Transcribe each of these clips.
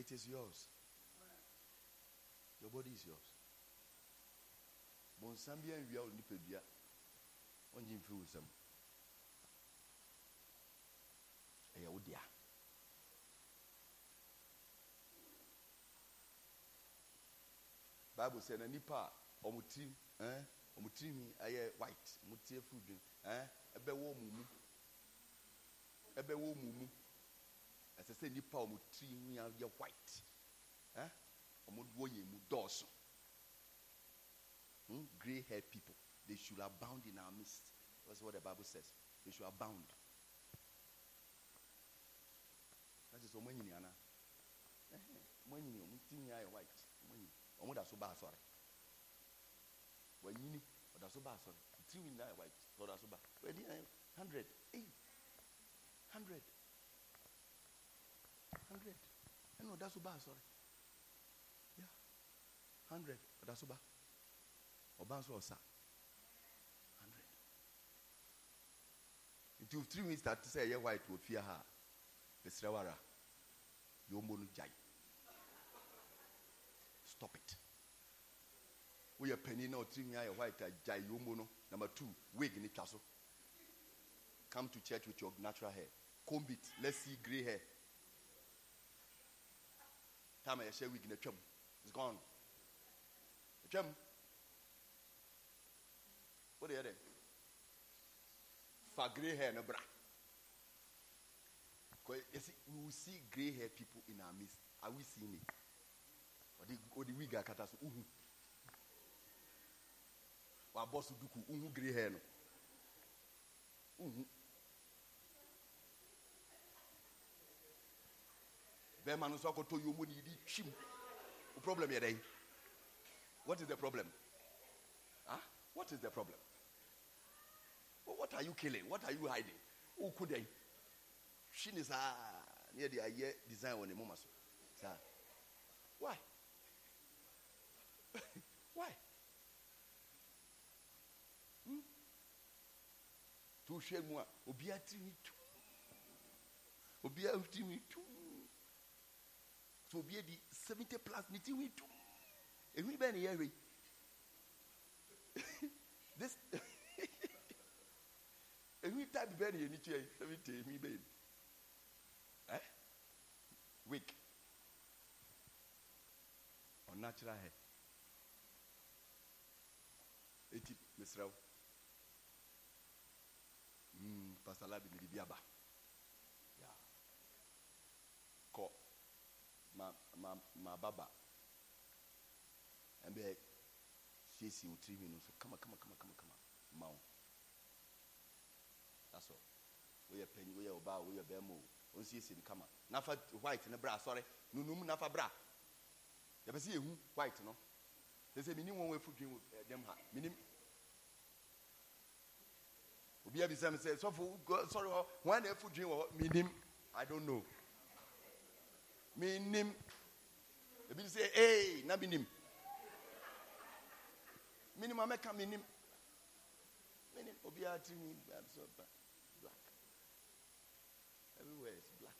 It is yours. Your body is yours. bonsam bi anwia wo nipadua ɔngye mfiri wo nsam ɛyɛ wo dea bible na nipa a eh? ɛn ɔmo white. Ɔmo ti efuru dwen ɛn ɛbɛwɔ ɔmo mu ɛbɛwɔ ɔmo mu ɛsɛ sɛ nipa a ɔmo tirinwi ayɛ white. Ɛn ɔmo wɔ yɛn mu dɔɔso. Hmm? grey hair people. They should abound in our midst. That's what the bible says. They should abound. That is ɔmo anyini ana ɔmo anyini ɔmo tirinwi ayɛ white. Ɔmo anyini ɔmo da so ba asɔre wanyini ɔda so ba asɔre tirinwi nyinaa yɛ white ɔda so ba ɛn hundred hundred hundred ɛna ɔda so ba asɔre ya hundred. Ɔda so ba ɔba nso ɔsa hundred. Nti o tirinwi start sɛ ɛyɛ white wɔ fie ha besrɛ wara yombo no gyae stop it. Woyɛ panin na ɔtirinwi ayɛ white a gyae yombo no number two wig twa so come to church with your natural hair. Comb it. Let's see grey hair time a yɛhyɛ wig na twam it's gone. Twam wode yɛ dɛ fa grey hair no bra you see, we will see grey hair people in our midst. Are we seeing it? Ɔde ɔde wig akata so uhu. Wabɔ so duku uhu grey hair no. Uhu o problem what is the problem? Ah what is the problem? What are you killing? What are you hiding? O ku dɛ twi ne saa ne yɛ design wɔ ne moma so. Why? Why? Hmm? to hwɛ tirinwi tu. Obiara tu so obiara di seventy plus ne tirinwi tu ehwi bɛyɛ ne yɛ hwɛ yi this ehwi type bɛyɛ ne yɛ ni tia yi seventy ehwi bɛyɛ ni. Eh? Wig unnatural hair. Eti mesrɛ wo mm, pastor labi aba Yeah. kɔ ma ma ma baba ɛbɛ siesie wo tirinwi no so kama kama kama kama kama ma wo that's all. Woyɛ panyin woyɛ ɔbaa woyɛ bɛrima o ɔnsiesie no kama nafa white ne bra asɔre nunum nafa bra. Yɛbɛ sɛ yɛhu white no? Sɛ sɛ menim wɔn wafu dwen wɔ ɛdɛm eh, ha menim obi abisa me sɛ sɔfo sɔre hɔ wɔn na afu dwen wɔ hɔ menim i don't know. Menim ebi sɛ ee na menim menim a mɛka menim menim obiara tiri mi so ba black. Everywhere is black.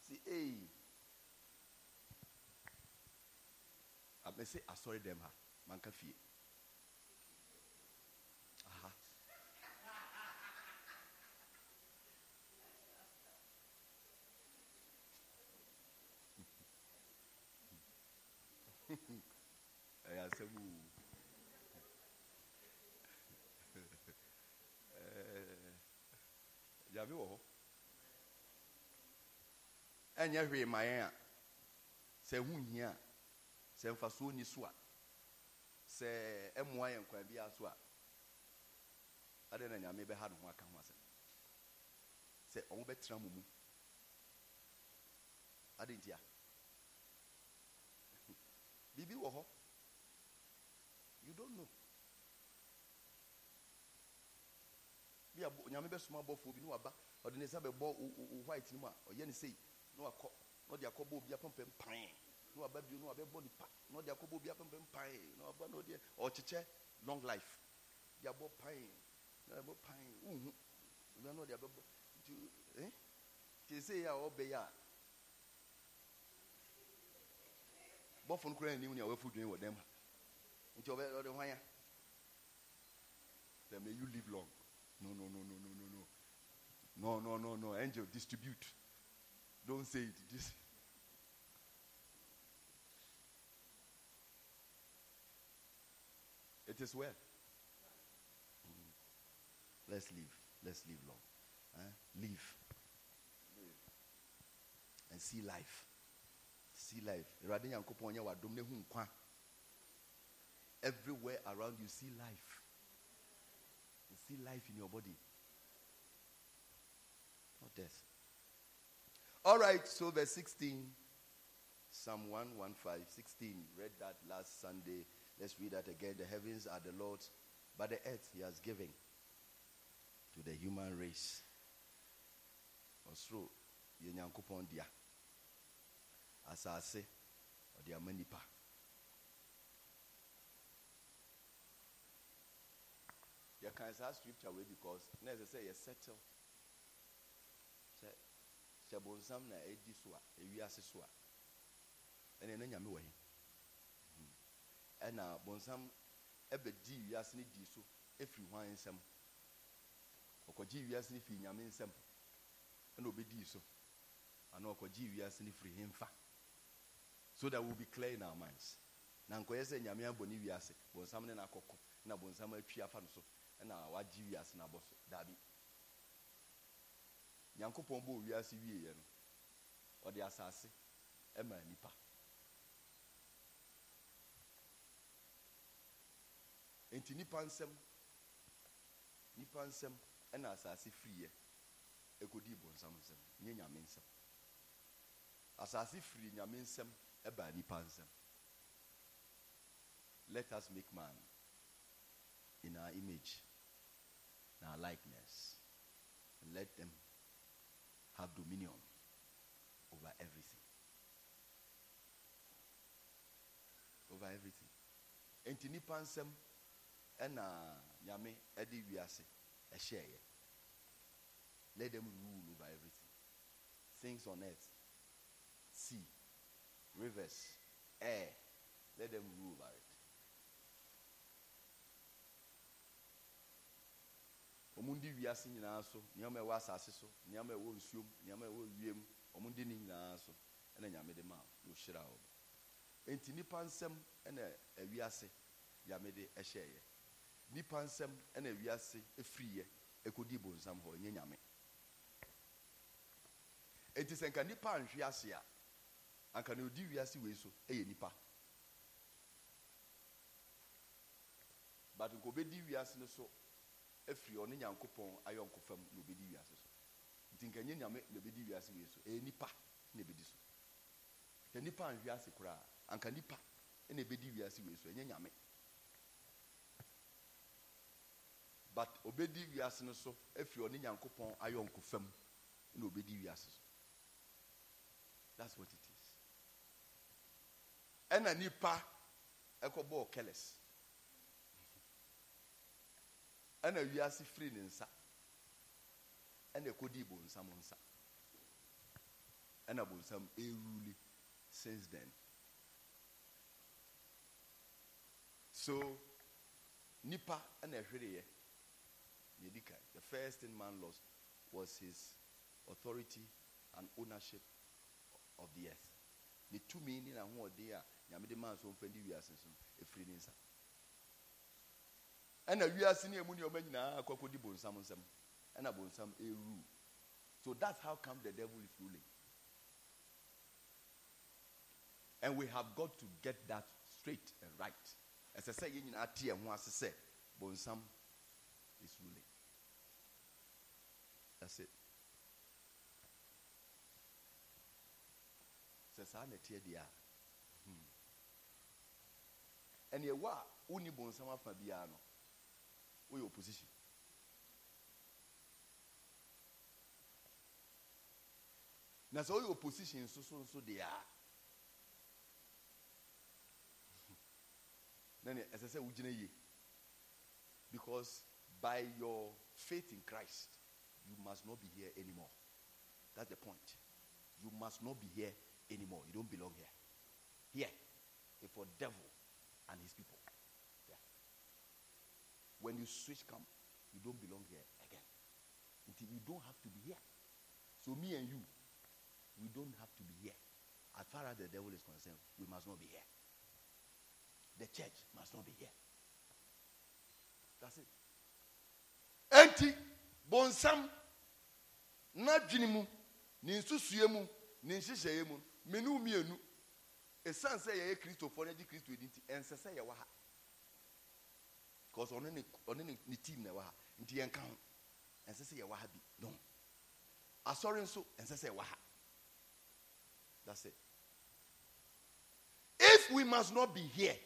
Si ee abɛsɛ asɔre dɛm ha manka fie. aha ɛyɛ asɛm o hɔ ɛnyɛ hwee a sɛ sɛ ni so a sɛ so a na nyame bɛha ne ho aka ho asɛm? Sɛ ɔmo bɛtena mu. Ntia wɔ hɔ. You don't know bi a nyame bɛsoma abɔfoɔ bi ne waba. Ɔde ne nsa bɛbɔ wo white no mu a ɔyɛ ne sei. Na wakɔ na ɔde akɔbɔ obi apɛmpɛm pan na waba bio na wabɛbɔ nipa na ɔde akɔbɔ obi apɛmpɛm pan na waba na ɔde ɔkyekyɛ long life. De abɔ pan na abɔ pan wohu na ɔde abɛbɔ. Nti eh? Nti sei a ɔbɛ yi a bɔfo no koraa nim nea wafu dwen wɔ ha nti ɔbɛ ɔde hwan Say, may you live long no, no, no, no, no, no, no. No, no, no, no. Angel, distribute. Don't say it. Dis- it is well. Mm. Let's live. Let's live long. Huh? Live. And see life. See life. Everywhere around you, see life see life in your body. Not death. All right so verse 16 psalm 115 16 read that last sunday. Let's read that again. The heavens are the lord's but the earth he has given to the human race. Ɔsoro yɛ nyankopɔn dea asase ɔde ama nipa yɛkan saa scripture wei because na ɛsɛ sɛ yɛ settle. Sɛ bonsam na ɛdi so a ewiase so a ɛnna ɛna nyame wɔ Mhm. ɛna bonsam ɛbɛdi wiase no di so efiri hwan nsam ɔkɔgye wiase no firi nyame nsam ɛna obɛdi so. Ana ɔkɔgye wiase no firi hemfa. So that we'll be clear in our minds. Na nkɔyɛ sɛ nyame abɔ ne wiase bonsam ne n'akɔkɔ na bonsam atwi afa no so ɛna wagye wiase no abɔ so. Daabi nyankopɔn bɔ wiase wieɛ no ɔde asase ɛma nipa nti nipa nsɛm nipa nsɛm ɛna asase firiɛ ɛkɔdii bonsam nsɛm nyɛ nyame nsɛm. Asase firi nyame nsɛm ɛbaa nipa nsɛm. Let us make man in our image. In our likeness and let them have dominion over everything. Over everything. Enti nipa nsɛm ɛna nyame ɛde wiase ɛhyɛɛyɛ let them rule over everything. Things on earth sea rivers air let them rule over it ɔmo di wiase nyinaa so nneɛma ɛwɔ asase so nneɛma ɛwɔ nsuom nneɛma ɛwɔ wiem ɔmo di ne nyinaa so ɛna nyame de ma na ɔhyira wɔn enti nipa nsɛm ɛna ɛwiase nyame de ɛhyɛɛyɛ nipa nsɛm ɛna ɛwiase efiriɛ ekodi bonsam hɔ nye nyame. Nti sɛ nka nipa anhwe ase a anka na odi wiase wei so ɛyɛ nipa but nka obedi wiase no so afiri ɔne nyankopɔn ayɔnko fam na obɛdi wiase so. Nti nka nyɛ nyame na obɛdi wiase wei so. Ɛyɛ nipa na ɛbɛdi so. Sɛ nipa anhwe ase koraa. Anka nipa na ɛbɛdi wiase wei so. Ɛnyɛ nyame. But obɛdi wiase no so afiri ɔne nyankopɔn ayɔnko fam na obɛdi wiase so. That's what it is. Ɛna nipa ɛkɔbɔɔ kɛlɛs ɛna wiase firi ne nsa. Ɛna ɛkɔdii bonsam nsa. Ɛna bonsam ɛruli since then. So nipa ɛna ɛhwereɛ yɛdi kan the first thing man lost was his authority and ownership of the earth. Ne tumi ne n'ahoɔden a nyame de maa so mfa ndi wiase so ɛfiri ne nsa ɛna wiase ne ɛmu nneɔma nyinaa akɔkɔdi bonsam nsɛm ɛna bonsam ɛru So that's how come the devil is ruling. And we have got to get that straight and right. As I say, in Atia, once I say, Bonsam is ruling. That's it. Sɛ saa na ɛteɛ deɛ a hmm. ɛne ɛwɔ a wonni bonsam afa biara no woyɛ opposition. Na sɛ woyɛ opposition so nso deɛ a na ne ɛsɛ sɛ wogyina because by your faith in christ you must not be here anymore. That's the point. You must not be here anymore. You don't belong here. Here for devil and his people. When you switch camp you don't belong here again until you don't have to be here so me and you we don't have to be here. As far as the devil is concerned, we must not be here. The church must not be here. That's it. Enti bonsam n'adwene mu ne nsusue mu ne nhyehyɛeɛ mu menu mmienu ɛsiane sɛ yɛyɛ kristofoɔ no agye kristo di nti ɛnsɛ sɛ yɛwɔ ha because ɔno ne ɔno ne ne team na ɛwɔ ha. Nti yɛnka ho. Ɛnsɛ sɛ yɛwɔ ha bi. No. Asɔre nso ɛnsɛ sɛ yɛwɔ ha. That's it. If we must not be here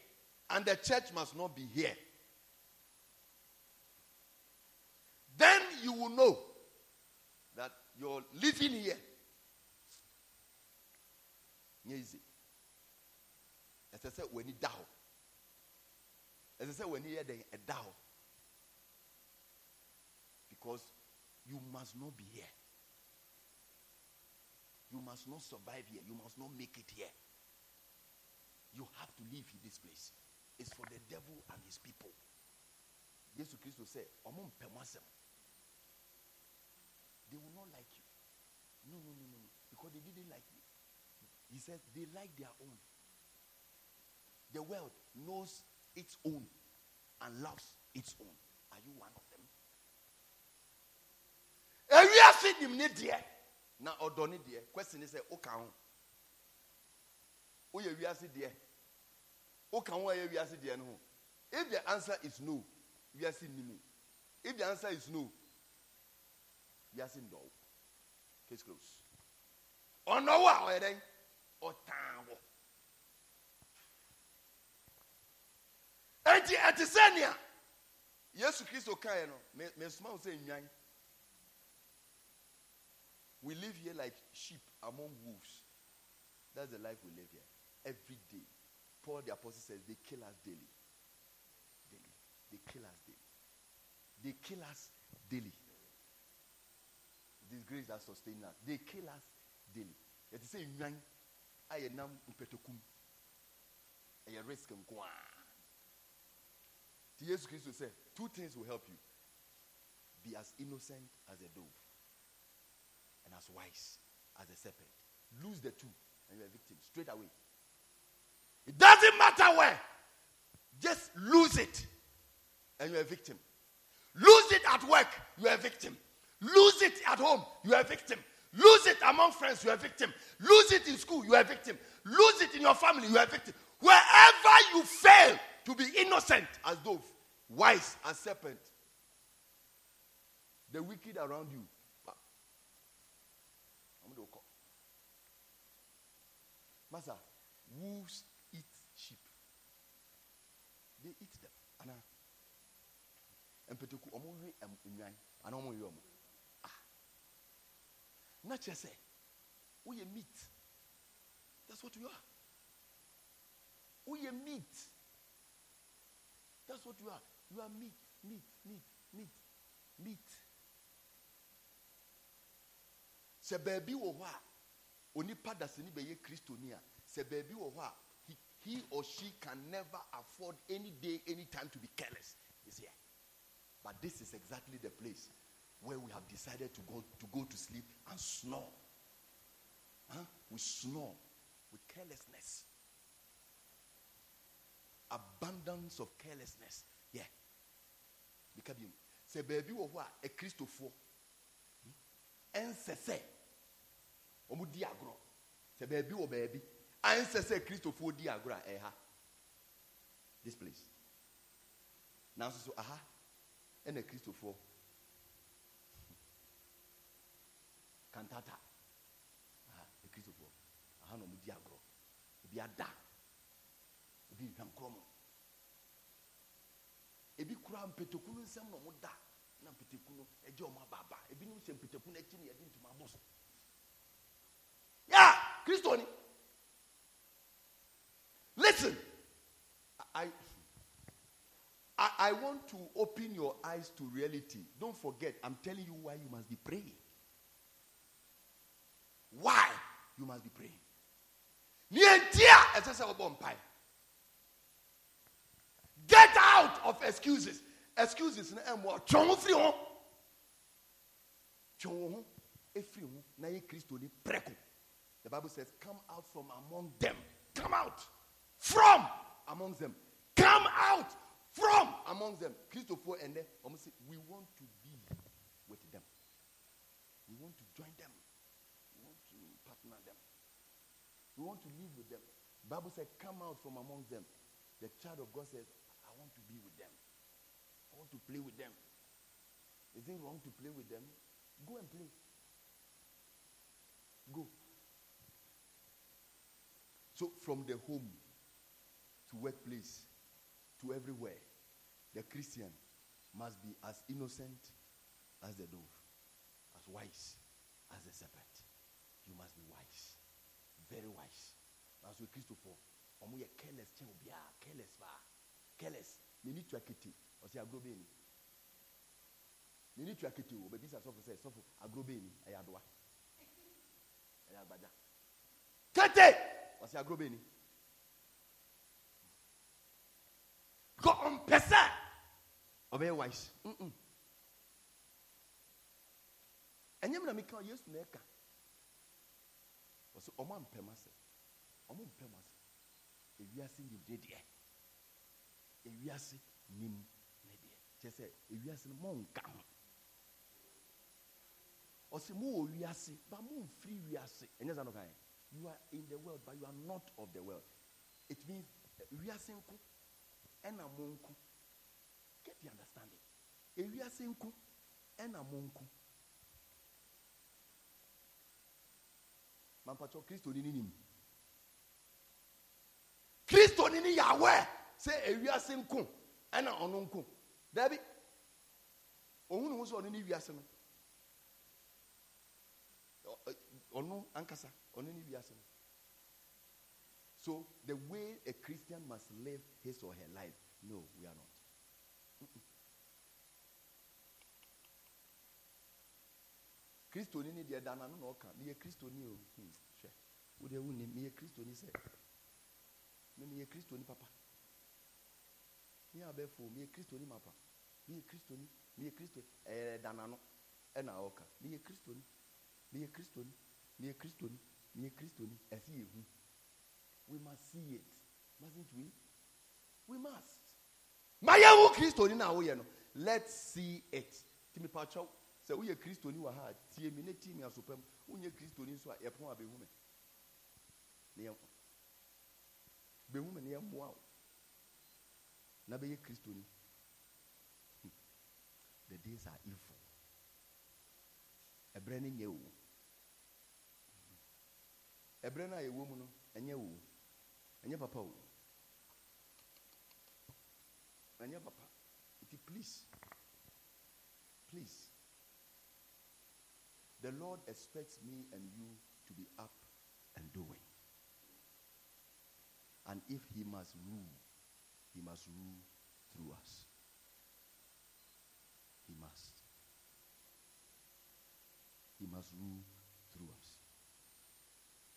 and the church must not be here, then you will know that your living here. Easy. As I said, when it As I said, when you a down. Because you must not be here. You must not survive here. You must not make it here. You have to leave this place. It's for the devil and his people. Jesus Christ will say, They will not like you. No, no, no, no, no. Because they didn't like me. He said they like their own. The world knows its own and loves its own. Are you one of them? na ɔdɔ ne deɛ question ne sɛ woka ho woyɛ wiase deɛ woka ho a ɛyɛ wiase deɛ no if the answer is no wiase nimu if the answer is no wiase ndɔw case close ɔnɔwo a ɔyɛ dɛn ɔtaa wɔ eti ɛte sɛ nea yesu kristo kaeɛ no mesoma wo sɛ nnwan We live here like sheep among wolves. That's the life we live here. Every day. Paul the apostle says they kill us daily. Daily. They kill us daily. They kill us daily. This grace that sustains us. They kill us daily. It is saying nwan ayɛ nam mpɛtɛkum ɛyɛ risk nkoa ti yesu kristo sɛ two things will help you be as innocent as a dove and as wise as a serpent. Lose the two, and you're a victim straight away. It doesn't matter where. Just lose it, and you're a victim. Lose it at work, you're a victim. Lose it at home, you're a victim. Lose it among friends, you're a victim. Lose it in school, you're a victim. Lose it in your family, you're a victim. Wherever you fail to be innocent as dove, wise as serpent, the wicked around you Master, wolves eat sheep. They eat them. Ana. Mpeteku ọmọ wi nnwan ana ọmọ ọmọ. Ah. Na kyerɛ sɛ woyɛ meat. That's what you are. Woyɛ meat. That's what you are. You are meat, meat, meat, meat, meat. Sɛ baabi wɔ hɔ a onipa dasani bɛyɛ kristoni a sɛ baabi he, he or she can never afford any day any time to be careless is here but this is exactly the place where we have decided to go to go to sleep and snore huh? we snore with carelessness abundance of carelessness. Yeah. Bika bi sɛ baabi wɔ hɔ a ɛkristofoɔ hmm, ɛnsɛ sɛ wɔn di agorɔ. Sɛ baabi wɔ baabi ɛnsɛ sɛ di agorɔ a ɛha. This place. Nanso so aha ɛna kristofoɔ hmm, kantata. Aha kristofoɔ aha na wɔn di agorɔ. Ebi ada nkorɔ mu ebi kura nsɛm na wɔn da na ɛgye akyi na yɛde ntoma so ya kristo ni listen i I, I want to open your eyes to reality. Don't forget, I'm telling you why you must be praying. Why you must be praying. Nientia, ɛsɛ sɛ ɔbɔ mpae. Get out of excuses. Excuses na ɛmo twɛn ho firi ho. Twɛn ho efiri ho na yɛ kristo ni prɛko. The Bible says, "Come out from among them. Come out from among them. Come out from among them." And then almost say, "We want to be with them. We want to join them. We want to partner them. We want to live with them." The Bible says, "Come out from among them." The child of God says, "I want to be with them. I want to play with them." Is it wrong to play with them? Go and play. Go. So from the home to workplace to everywhere, the Christian must be as innocent as the dove, as wise as the serpent. You must be wise, very wise. As with Christopher, careless careless paa careless. N'ani tua kete ọsẹ agorɔ bɛyɛ ni n'ani tua kete o bɛbi sɛ sɔfo sɛ sɔfo agorɔ bɛyɛ ni ɛyɛ adoa ɛyɛ agbadza kete! Ɔsɛ agorɔ bɛyɛ ni kɔ ɔmpɛ sɛ ɔbɛyɛ wise. Mm-mm. ɛnyɛ mu na meka yesu na ɛka ɔsɛ ɔmo ampɛm ase ɔmo mpɛm ase ewiase nimde deɛ ewiase nim ne deɛ. Kyerɛ sɛ ewiase no mo nka ho. Ɔsɛ mo wɔ wiase ba mo nfiri wiase. Ɛnyɛ sɛ no kan you are in the world but you are not of the world. It means eh, wiase nko ɛna mo nko get the understanding. Ewiase nko ɛna mo nko mampatsɔ kristo ni ni nim kristo ni ni yawɛ sɛ ewiase nko ɛna ɔno nko. Dabi ohun ni ho sɛ ɔno ni wiase no. Ankasa ɔno ni wiase so the way a christian must live his or her life no we are not. Kristoni ni deɛ dana no na ɔka meyɛ kristoni o. Hmm, hwɛ. Wo deɛ wonim meyɛ kristoni sɛ me meyɛ kristoni papa me abɛfo meyɛ kristoni mapa meyɛ kristoni meyɛ kristo ɛyɛ eh, dana no eh, ɛna ɔka meyɛ kristoni meyɛ kristoni meyɛ kristoni meyɛ kristoni ɛsi eh, yɛ hu. We must see it mustn't we? We must. Ma yɛ wo kristoni na woyɛ no. Let's see it. Timi patwɛw sɛ woyɛ kristoni wɔ ha tie mi ne tie mi asopam wonyɛ kristoni nso a yɛpɔn a bɛhu me. Ne yɛ bɛhu me ne yɛmmoa wo na bɛyɛ kristoni Hmm. the days are evil. Ɛberɛ no nyɛ o ɛberɛ no a yɛwɔ mu no ɛnyɛ o ɛnyɛ papa o ɛnyɛ papa. Nti please. Please. The lord expects me and you to be up and doing. And if he must rule he must rule through us. He must. He must rule through us.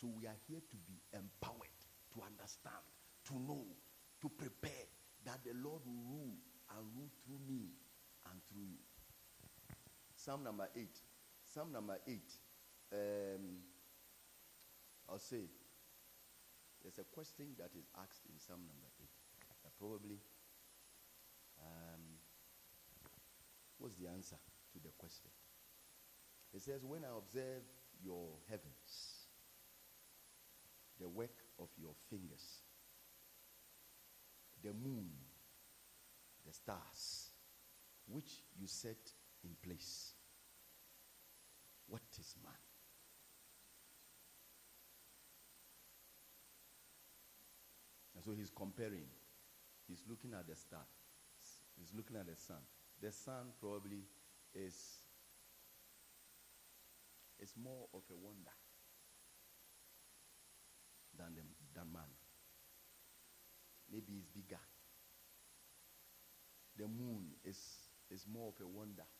So we are here to be empowered to understand to know to prepare that the lord will rule and rule through me and through you. Psalm number eight. Psalm number eight. Um, i'll say there's a question that is asked in psalm number probably um, what's the answer to the question It says, When I observe your heavens, the work of your fingers, the moon, the stars, which you set in place. What is man? And so he's comparing. He's looking at the star. He's looking at the sun. The sun probably is, is more of a wonder than, the, than man. Maybe it's bigger. The moon is, is more of a wonder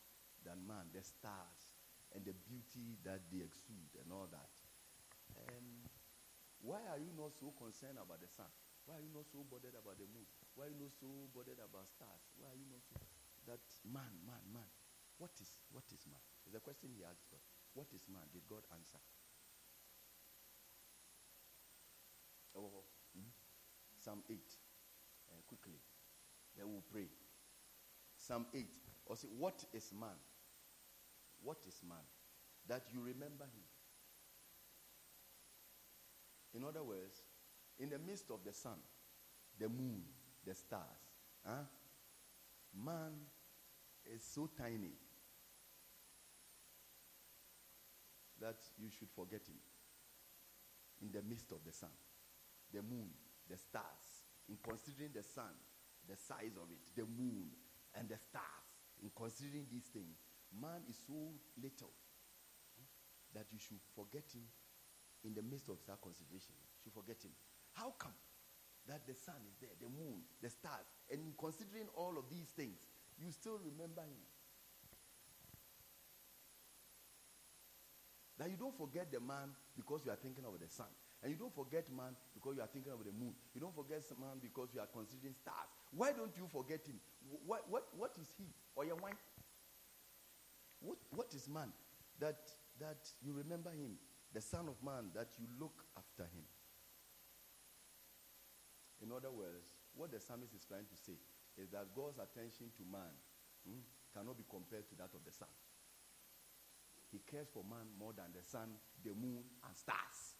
than man. The stars and the beauty that they exude and all that. And why are you not so concerned about the sun? Why are you not so bothered about the moon? Why are you not so bothered about stars? Why are you not so that man, man, man? What is what is man? Is the question he asked God. What is man? Did God answer? Oh, mm-hmm. Psalm 8. Uh, quickly. Then we'll pray. Psalm 8. Or say, what is man? What is man? That you remember him. In other words, in the midst of the sun, the moon, the stars, huh? man is so tiny that you should forget him. In the midst of the sun, the moon, the stars, in considering the sun, the size of it, the moon, and the stars, in considering these things, man is so little that you should forget him in the midst of that consideration. You should forget him. How come that the sun is there, the moon, the stars, and considering all of these things, you still remember him? That you don't forget the man because you are thinking of the sun. And you don't forget man because you are thinking of the moon. You don't forget man because you are considering stars. Why don't you forget him? What, what, what is he? Or your wife? What, what is man that, that you remember him? The son of man that you look after him. In other words, what the psalmist is trying to say is that God's attention to man hmm, cannot be compared to that of the sun. He cares for man more than the sun, the moon, and stars.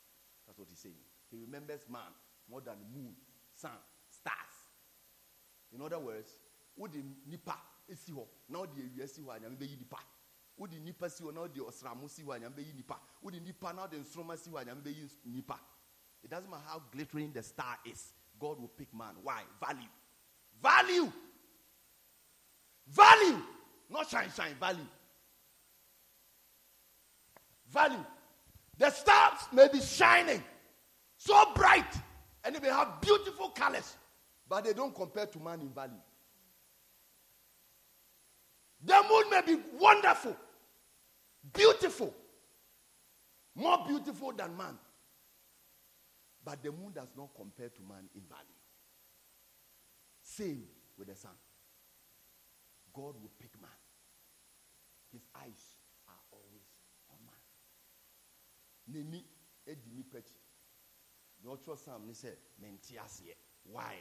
That's what he's saying. He remembers man more than the moon, sun, stars. In other words, what nipa esi hɔ na anyame bɛyi nipa wode nipa si hɔ na ɔde ɔsramo si nipa wode nipa na ɔde nsoroma si hɔ nipa it doesn't matter how glittering the star is god will pick man. Why? Value. Value. Value. Not shine shine. Value. Value. The stars may be shining. So bright. And they may have beautiful colors. But they don't compare to man in value. The moon may be wonderful, beautiful, more beautiful than man. But the moon does not compare to man in value. Same with the sun. God will pick man. His eyes are always on man. Neni edini eh, pechi. No trust Sam ni said. Why?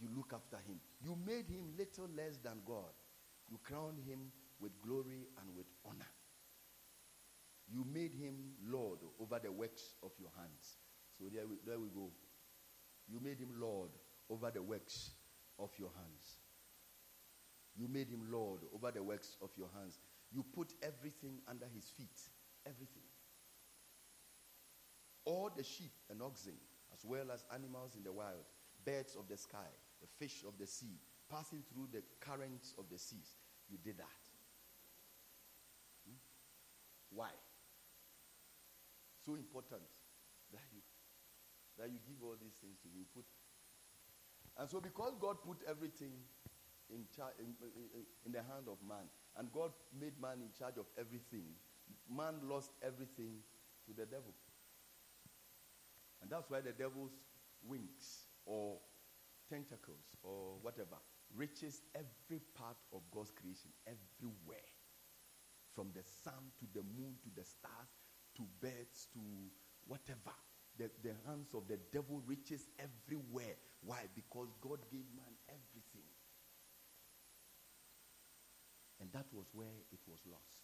You look after him. You made him little less than God. You crowned him with glory and with honor. You made him Lord over the works of your hands. So there we, there we go. You made him Lord over the works of your hands. You made him Lord over the works of your hands. You put everything under his feet. Everything. All the sheep and oxen, as well as animals in the wild, birds of the sky, the fish of the sea, passing through the currents of the seas. You did that. Hmm? Why? So important that you that you give all these things to you put and so because God put everything in, char- in, in, in the hand of man and God made man in charge of everything man lost everything to the devil and that's why the devil's wings or tentacles or whatever reaches every part of God's creation, everywhere. From the sun to the moon to the stars to birds to whatever. The, the hands of the devil reaches everywhere. Why? Because God gave man everything. And that was where it was lost.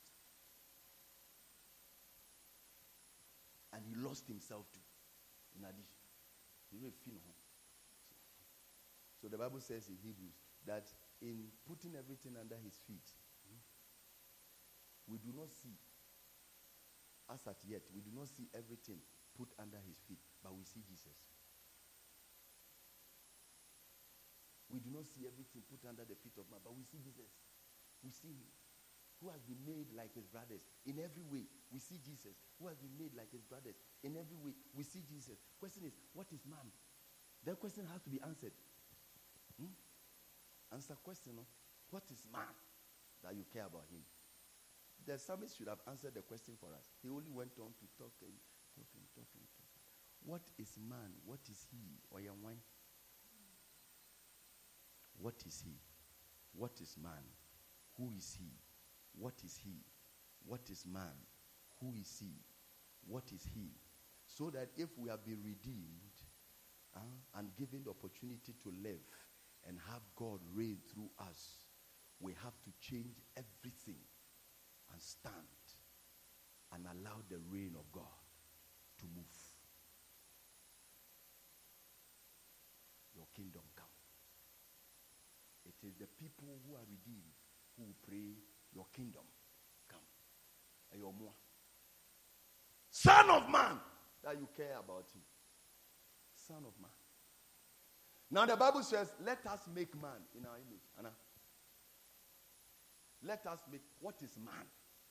And he lost himself too, In addition, you know, feel home. So the Bible says in Hebrews that in putting everything under his feet, we do not see, as at yet, we do not see everything put under his feet, but we see Jesus. We do not see everything put under the feet of man, but we see Jesus. We see him who has been made like his brothers in every way. We see Jesus who has been made like his brothers in every way. We see Jesus. Question is, what is man? That question has to be answered. Hmm? Answer question. What is man that you care about him? The psalmist should have answered the question for us. He only went on to talk and talk and talk and talk. What is man? What is he? Or young wine? What is he? What is man? Who is he? What is he? What is man? Who is he? What is he? So that if we have been redeemed uh, and given the opportunity to live and have God reign through us, we have to change everything and stand and allow the reign of God to move. Your kingdom come. It is the people who are redeemed who pray, Your kingdom come. Son of man, that you care about him. Son of man. Now the Bible says, let us make man in our image. Anna. Let us make, what is man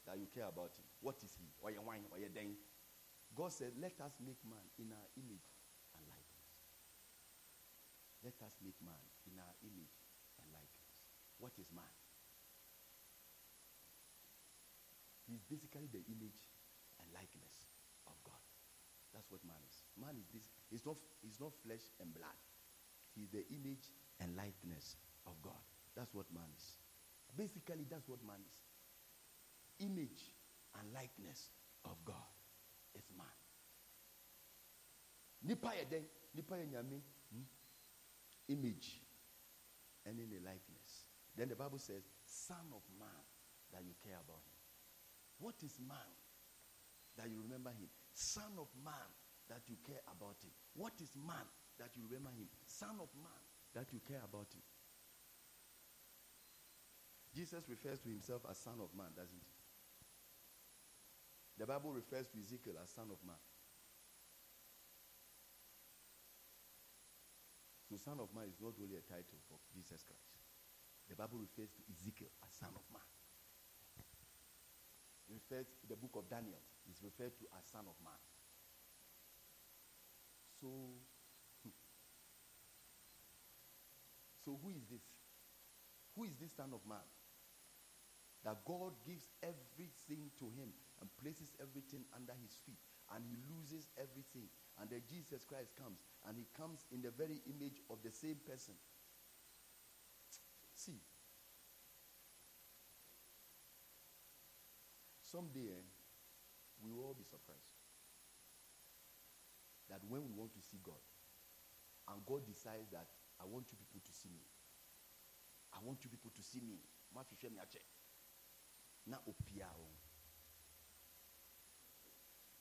that you care about him? What is he? Or your wine, or? God said, let us make man in our image and likeness. Let us make man in our image and likeness. What is man? He's basically the image and likeness of God. That's what man is. Man is this. He's not, he's not flesh and blood. He's the image and likeness of God. That's what man is. Basically, that's what man is. Image and likeness of God is man. Nipa yɛ nipa nyame hmm? image and in the likeness. Then the Bible says, Son of man, that you care about him. What is man that you remember him? Son of man that you care about him. What is man that you remember him? Son of man that you care about him. Jesus refers to himself as son of man, doesn't he? The Bible refers to Ezekiel as son of man. So, son of man is not really a title for Jesus Christ. The Bible refers to Ezekiel as son of man. It Refers the book of Daniel is referred to as son of man. So, hmm. so who is this? Who is this son of man? That God gives everything to him and places everything under his feet and he loses everything. And then Jesus Christ comes and he comes in the very image of the same person. See, someday we will all be surprised that when we want to see God, and God decides that I want you people to see me. I want you people to see me.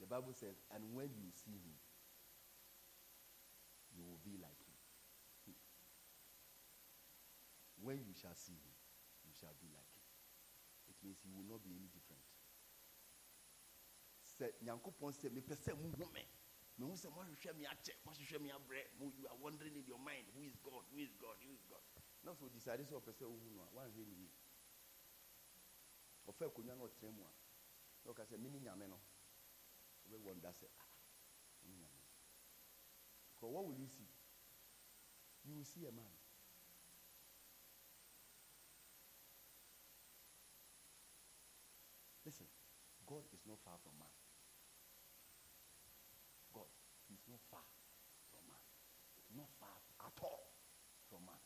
The Bible says, and when you see him, you will be like him. Hmm. When you shall see him, you shall be like him. It means he will not be any different. Sɛ nyankopɔn sɛ mepɛ sɛ me akyɛ moahwehwɛ me abrɛ you are wondering in your mind who is god who is god who is god na so decide sɛ ɔpɛ sɛ wohu no a woanhwɛ ne yie ɔfa akonnwa no ɔtena mu a na ɔka sɛ mene wobɛwɔ nda sɛ ah because what will you see you will see a man listen god is not far from man god is not far from man not far at all from man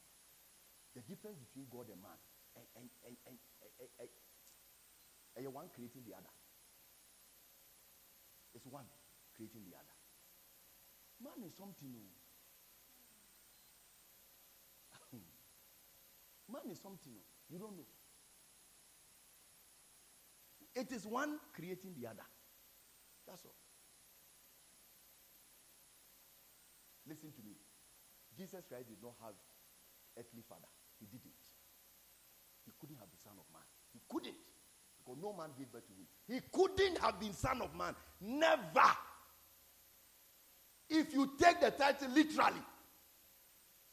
the difference between god and man and, and, and, and, and, and, and one creating the other it's one creating the other man is something new oh. man is something new you don't know it is one creating the other that's all Listen to me. Jesus Christ did not have earthly father. He didn't. He couldn't have the son of man. He couldn't. Because no man gave birth to him. He couldn't have been son of man. Never. If you take the title literally,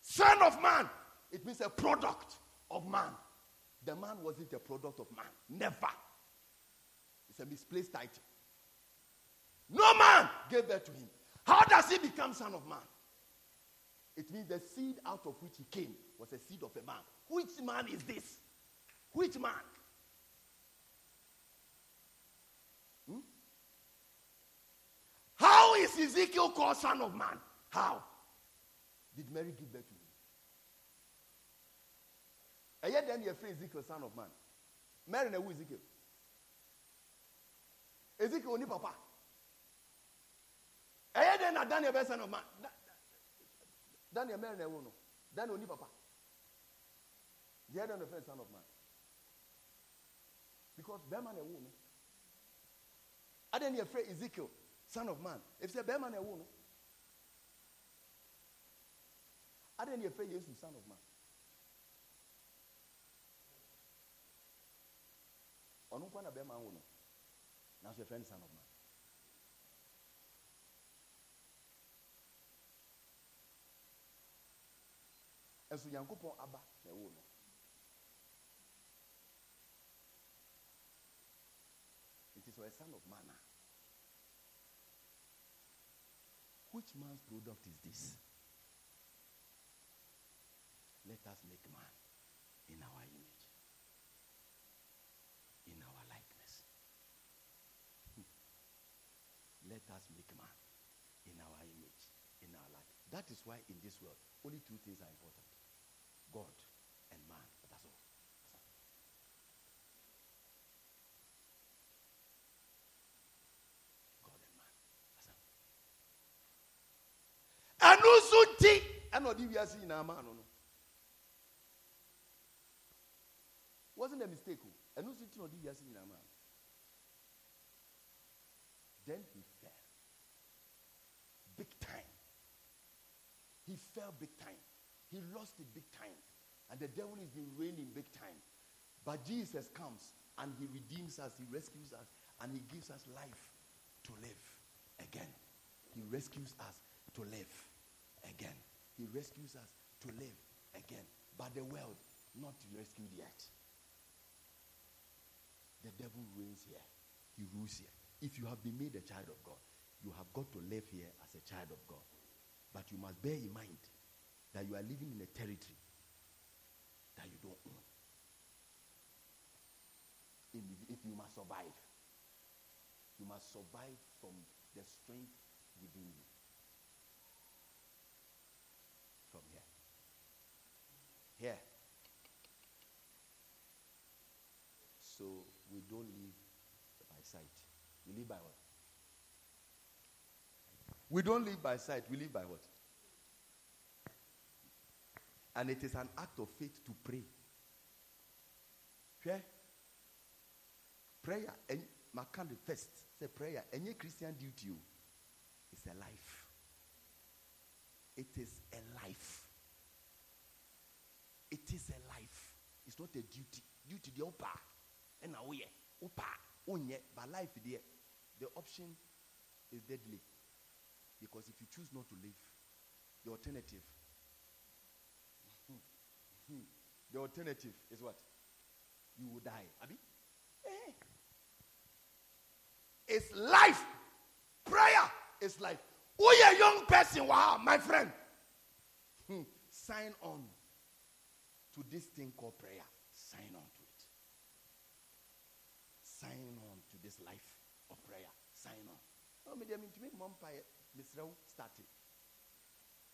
son of man, it means a product of man. The man wasn't a product of man. Never. It's a misplaced title. No man gave birth to him. How does he become son of man? It means the seed out of which he came was a seed of a man. Which man is this? Which man? Hmm? How is Ezekiel called son of man? How? Did Mary give birth to him? And yet then you afraid Ezekiel, son of man. Mary na who Ezekiel? Ezekiel only papa. And yet then na Daniel be son of man. Da- da- Daniel Mary na who no. Daniel only papa. The other the first son of man. Because Berman no. And then you afraid Ezekiel, son of man. If say Berman na who no. Then you afraid Jesus, son of man. ɔno nkwa na bɛrima wo no nanso yɛfrɛ no son of man ɛnso nyankopɔn aba na ɛwo no nti sɛ son of man a which man's product is this let us make man in our image in our likeness. Hmm. Let us make man in our image, in our life. That is why in this world, only two things are important God and man. That's all. That's all. God and man. That's all. And also, ti, and what we are seeing now, man. no, no. Wasn't a mistake. oh. And also, ti, no, we are seeing now, man. Then he fell. Big time. He fell big time. He lost it big time. And the devil has been reigning big time. But Jesus comes and he redeems us, he rescues us, and he gives us life to live again. He rescues us to live again. He rescues us to live again. But the world, not rescued yet. The devil reigns here. He rules here. If you have been made a child of God, you have got to live here as a child of God. But you must bear in mind that you are living in a territory that you don't own. If, if you must survive, you must survive from the strength within you. From here. Here. So we don't live by sight. We live by what? We don't live by sight. We live by what? And it is an act of faith to pray. Prayer. Prayer. And my of first say prayer. Any Christian duty oh, is a life. It is a life. It is a life. It's not a duty. Duty the opa. And now we opa. Unye. But life there. The option is deadly. Because if you choose not to live, the alternative, the alternative is what? You will die. Abi? Eh. It's life. Prayer is life. A young person, wow, my friend. Hmm. Sign on to this thing called prayer. Sign on. Sign on to this life of prayer. Sign on. Oh, me dear, me to make mom pie. Miss Rao, start it.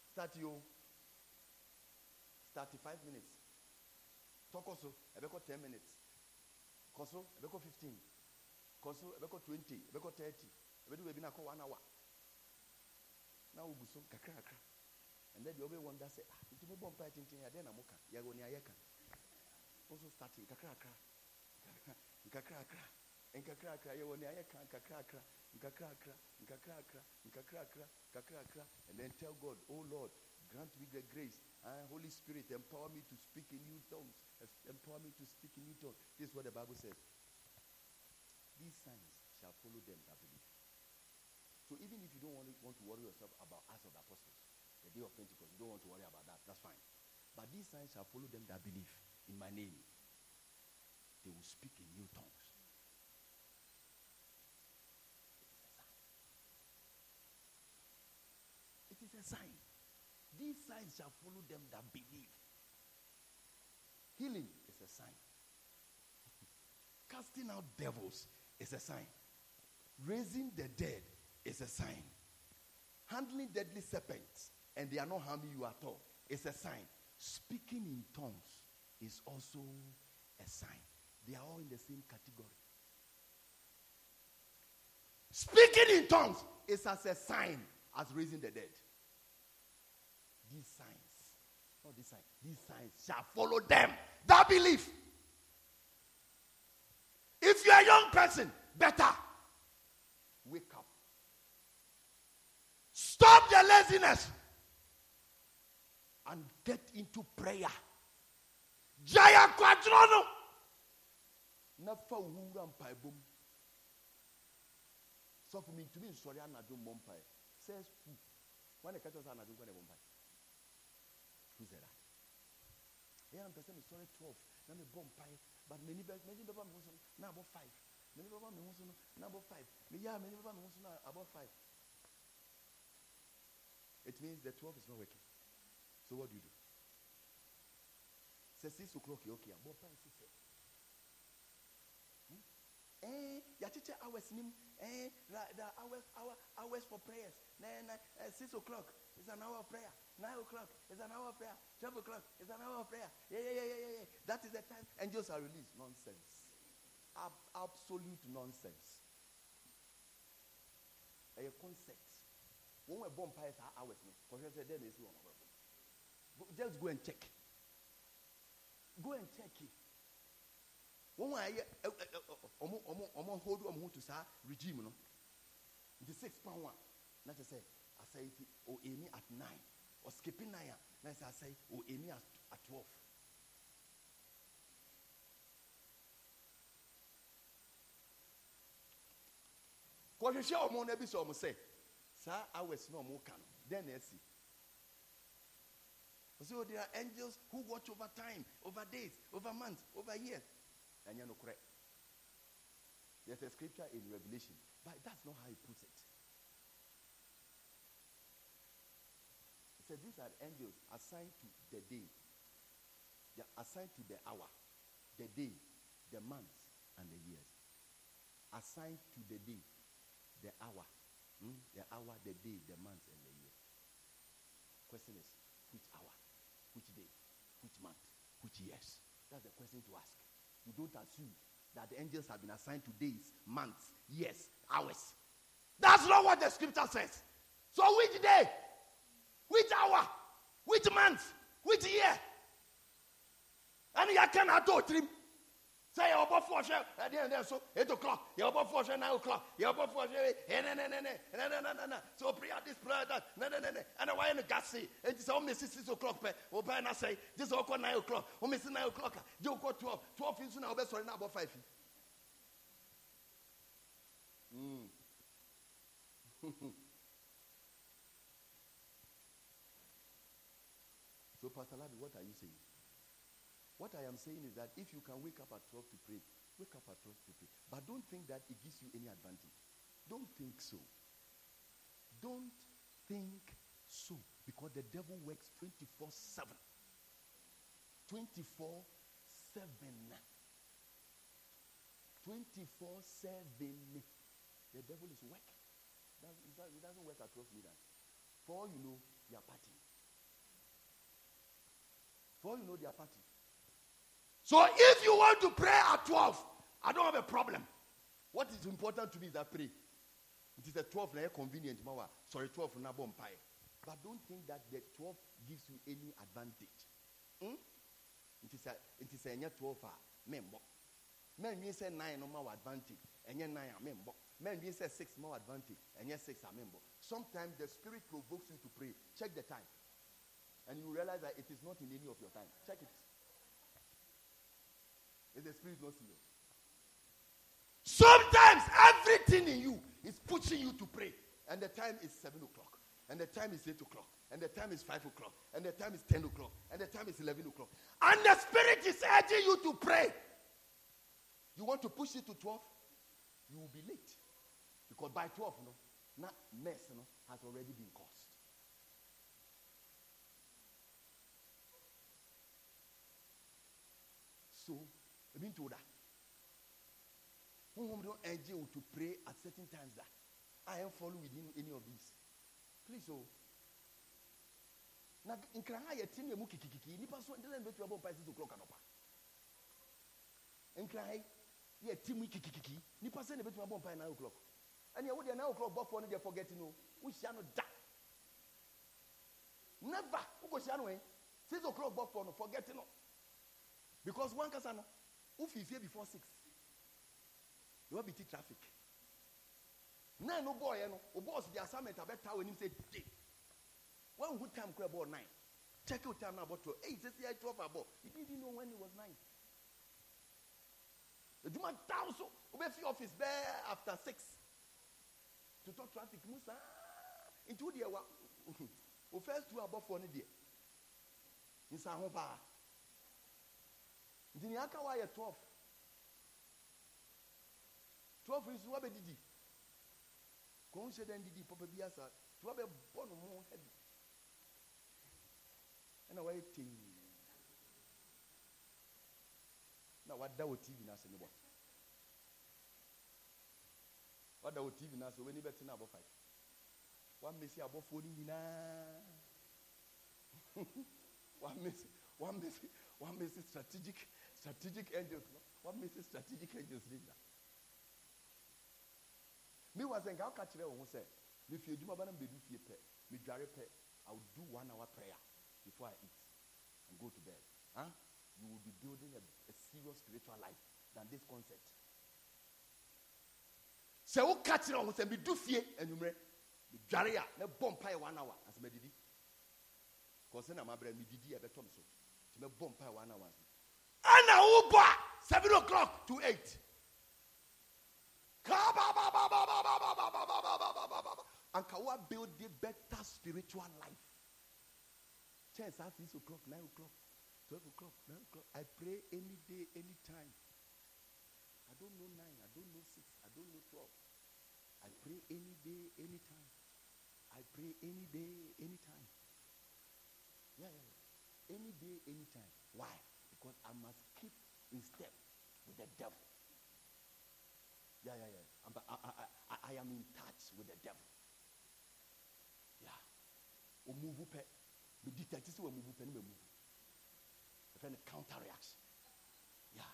Start you. Start five minutes. Talk also, about 10 minutes. Koso, about 15. Koso, about 20. About 30. About we been one hour. Now we so kakra kakra. And then the other one that say, ah, into me bomb pie tintin ya then amuka. Ya go ni ayeka. Also starting kakra kakra. Kakra kakra. And kakra kakra ya go ni ayeka kakra kakra. nkakrakra, nkakrakra, nkakrakra, nkakrakra, and then tell God, oh Lord, grant me the grace. Holy Spirit, empower me to speak in new tongues. Empower me to speak in new tongues. This is what the Bible says. These signs shall follow them that believe. So even if you don't want to, want to worry yourself about Acts of the Apostles, the day of Pentecost, you don't want to worry about that. That's fine. But these signs shall follow them that believe in my name. They will speak in new tongues. It is a sign. These signs shall follow them that believe. Healing is a sign. Casting out devils is a sign. Raising the dead is a sign. Handling deadly serpents and they are not harming you at all is a sign. Speaking in tongues is also a sign. They are all in the same category. Speaking in tongues is as a sign as raising the dead. These signs, not these signs, these signs shall follow them that believe. If you're a young person, better wake up. Stop the laziness and get into prayer. Jaya kwadrono. Na fa wura mpa bom. So for me to be sorry anadwo mompa. Says who? When the catch us anadwo kwa mompa. Who said that? I'm person sorry 12. Na me bompa. But many many baba me so na about 5. Many baba me so na 5. Me yeah, many baba me so na 5. It means the 12 is not working. So what do you do? Say six o'clock, okay? But five, six. Eh, ya teacher hours nim. Eh, the hours, hour, hours for prayers. Nine, nine, uh, six o'clock is an hour of prayer. Nine o'clock is an hour of prayer. Twelve o'clock is an hour of prayer. Yeah, yeah, yeah, yeah, yeah. That is the time angels are released. Nonsense. Ab- absolute nonsense. A concept. When we bomb fire hours, because then they see one. Just go and check. Go and check it. When I omo omo omo hold omo to sa regime no. The six pound one. Not to say I say it o emi at nine or skipping nine. Na say I say o emi at at twelve. kɔhwehwɛ ɔmo na bi sɛ ɔmo sɛ saa hours na ɔmo ka no then na esi so oh, there are angels who watch over time over days over months over years there's a scripture in revelation but that's not how he puts it he said these are angels assigned to the day they are assigned to the hour the day the months and the years assigned to the day the hour, hmm? the hour, the day, the month, and the year. Question is, which hour, which day, which month, which years? That's the question to ask. You don't assume that the angels have been assigned to days, months, years, hours. That's not what the scripture says. So which day, which hour, which month, which year? And you cannot do three. Say you're about four share at the end so eight o'clock, you're about four nine o'clock, you're about four share, and no, no, no, no, no. So prayer this, prayer that, no, no, no, no. And why in the gas and it's almost six o'clock, but we'll buy and say, this is all nine o'clock, we'll miss nine o'clock, you go 12, 12 is now best sorry now about five. Mm. so, Pastor Labi, what are you saying? What I am saying is that if you can wake up at 12 to pray, wake up at 12 to pray. But don't think that it gives you any advantage. Don't think so. Don't think so. Because the devil works 24 7. 24 7. 24 7. The devil is working. It doesn't work at 12 midnight. For all you know, they are partying. For all you know, they are partying. So if you want to pray at 12, I don't have a problem. What is important to me is that pray. It is a 12 na convenient. Sorry, 12 na bompire. But don't think that the 12 gives you any advantage. Hmm? It is a it is a 12 ah, member. Men mean say nine no more advantage. And yet nine ah, amen. Men mean say six more advantage. And yet six ah, amen. Sometimes the spirit provokes you to pray. Check the time. And you realize that it is not in any of your time. Check it. Is the spirit not serious? Sometimes everything in you is pushing you to pray. And the time is 7 o'clock. And the time is 8 o'clock. And the time is 5 o'clock. And the time is 10 o'clock. And the time is 11 o'clock. And the Spirit is urging you to pray. You want to push it to 12? You will be late. Because by 12, you know, that mess you know, has already been caused. So, I've been told that. Who don't urge you to pray at certain times that I am following within any of these. Please, oh. na nkran ha yɛ tin mu kikikiki nipa so ndela mbɛtu abɔ mpa six o'clock anɔpa nkran ha yɛ tin mu kikikiki nipa sɛ na bɛtu abɔ mpa nine o'clock ɛni ɛwo deɛ nine o'clock bɔfoɔ no deɛ forget no wohyia no da never wokɔhyia no ɛ six o'clock bɔfoɔ no forget no because one kasa no wofifie before six? Na wabiti traffic. Nine no bɔɔyɛ eh, no. Oh, o bɔɔs de assignment abɛta wɔ anim sɛ de wɔn hu time kura bɔɔ nine? Check out time na abɔ twelve eyi sisi ayi twelve abɔ you didn't know when it was nine. Edwuma down so obefi office bɛɛ after six. To talk traffic mu saa nti o deɛ wa o first two abɔfoɔ no deɛ nsa ho paa nti nea aka wa yɛ twelve. Twelve nso wa bɛ didi. Ń ṣe dɛ ndidi papa bi asa. Tí wọ́n bɛ bɔ no ho heavy ɛna wɔyɛ tee na wada wɔ tv n'ase ne bɔ wada wɔ tv wɔn ani bɛ te na abɔ five. Wamesi abɔfoɔ no nyinaa wamesi wamesi wamesi strategic strategic angels. No wamesi strategic angels ne nyinaa mi wa sɛ nka ɔka kyerɛ wɔn ho sɛ mefi adwuma ba na mbɛdu fie pɛ medware pɛ i will do one hour prayer before i eat and go to bed. Huh? you will be building a, a serious spiritual life than this concept. Sɛ woka kyerɛ wɔn ho sɛ medu fie anwummerɛ medware a na bɔ mpaeɛ one hour asɛ madidi kɔsɛ na mabrɛ medidi ɛbɛtɔ me so nti mɛbɔ mpaeɛ one hour wobɔ a seven o'clock to eight anka wa build a better spiritual life church at six o'clock nine o'clock twelve o'clock nine o'clock i pray any day any time i don't know nine i don't know six i don't know twelve i pray any day any time i pray any day any time yeah yeah, yeah. any day any time why because i must keep in step with the devil yeah, yeah, yeah. I'm, I, I, I, I am in touch with the devil. Yeah. O move pe. Me detect say o move pe me move. The counter reaction. Yeah.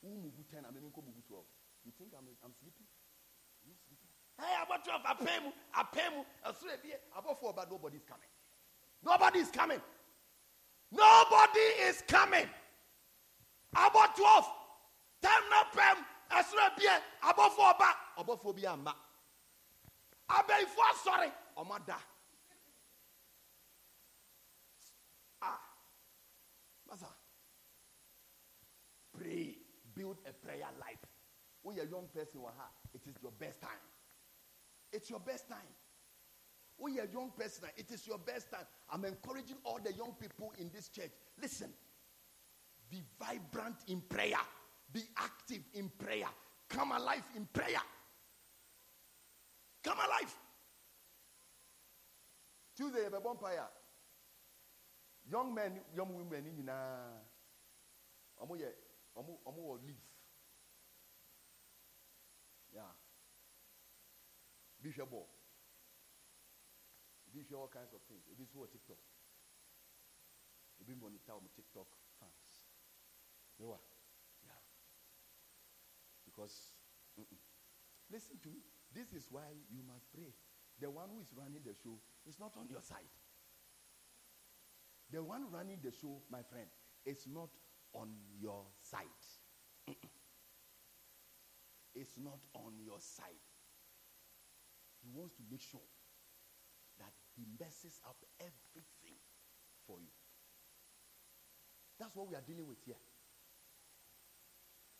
Who move 10 I mean go 12. You think I'm I'm sleeping? I'm not sleeping. Hey, about 12 I pay mu, I pay mu. I swear I'm about 4 but nobody's coming. Nobody is coming. Nobody is coming. About 12. Time na pay ɛsoro bie. Abɔfo ɔba ɔbɔfo bi ama abɛnfo asɔre ɔmo da. Ah. Masa. Pray. Build a prayer life. When you're a young person it is your best time. It's your best time when you're a young person it is your best time i'm encouraging all the young people in this church listen be vibrant in prayer be active in prayer. Come alive in prayer. Come alive. Tuesday, a vampire. Young men, young women, Omo ye, omo omo will leave. Yeah. Bishop Ball. Bishop all kinds of things. Ebi so TikTok. Ebi monitor on TikTok fans. You know because, mm-mm. listen to me. This is why you must pray. The one who is running the show is not on your side. The one running the show, my friend, is not on your side. Mm-mm. not on your side. He wants to make sure he messes up everything for you. That's what we are dealing with here.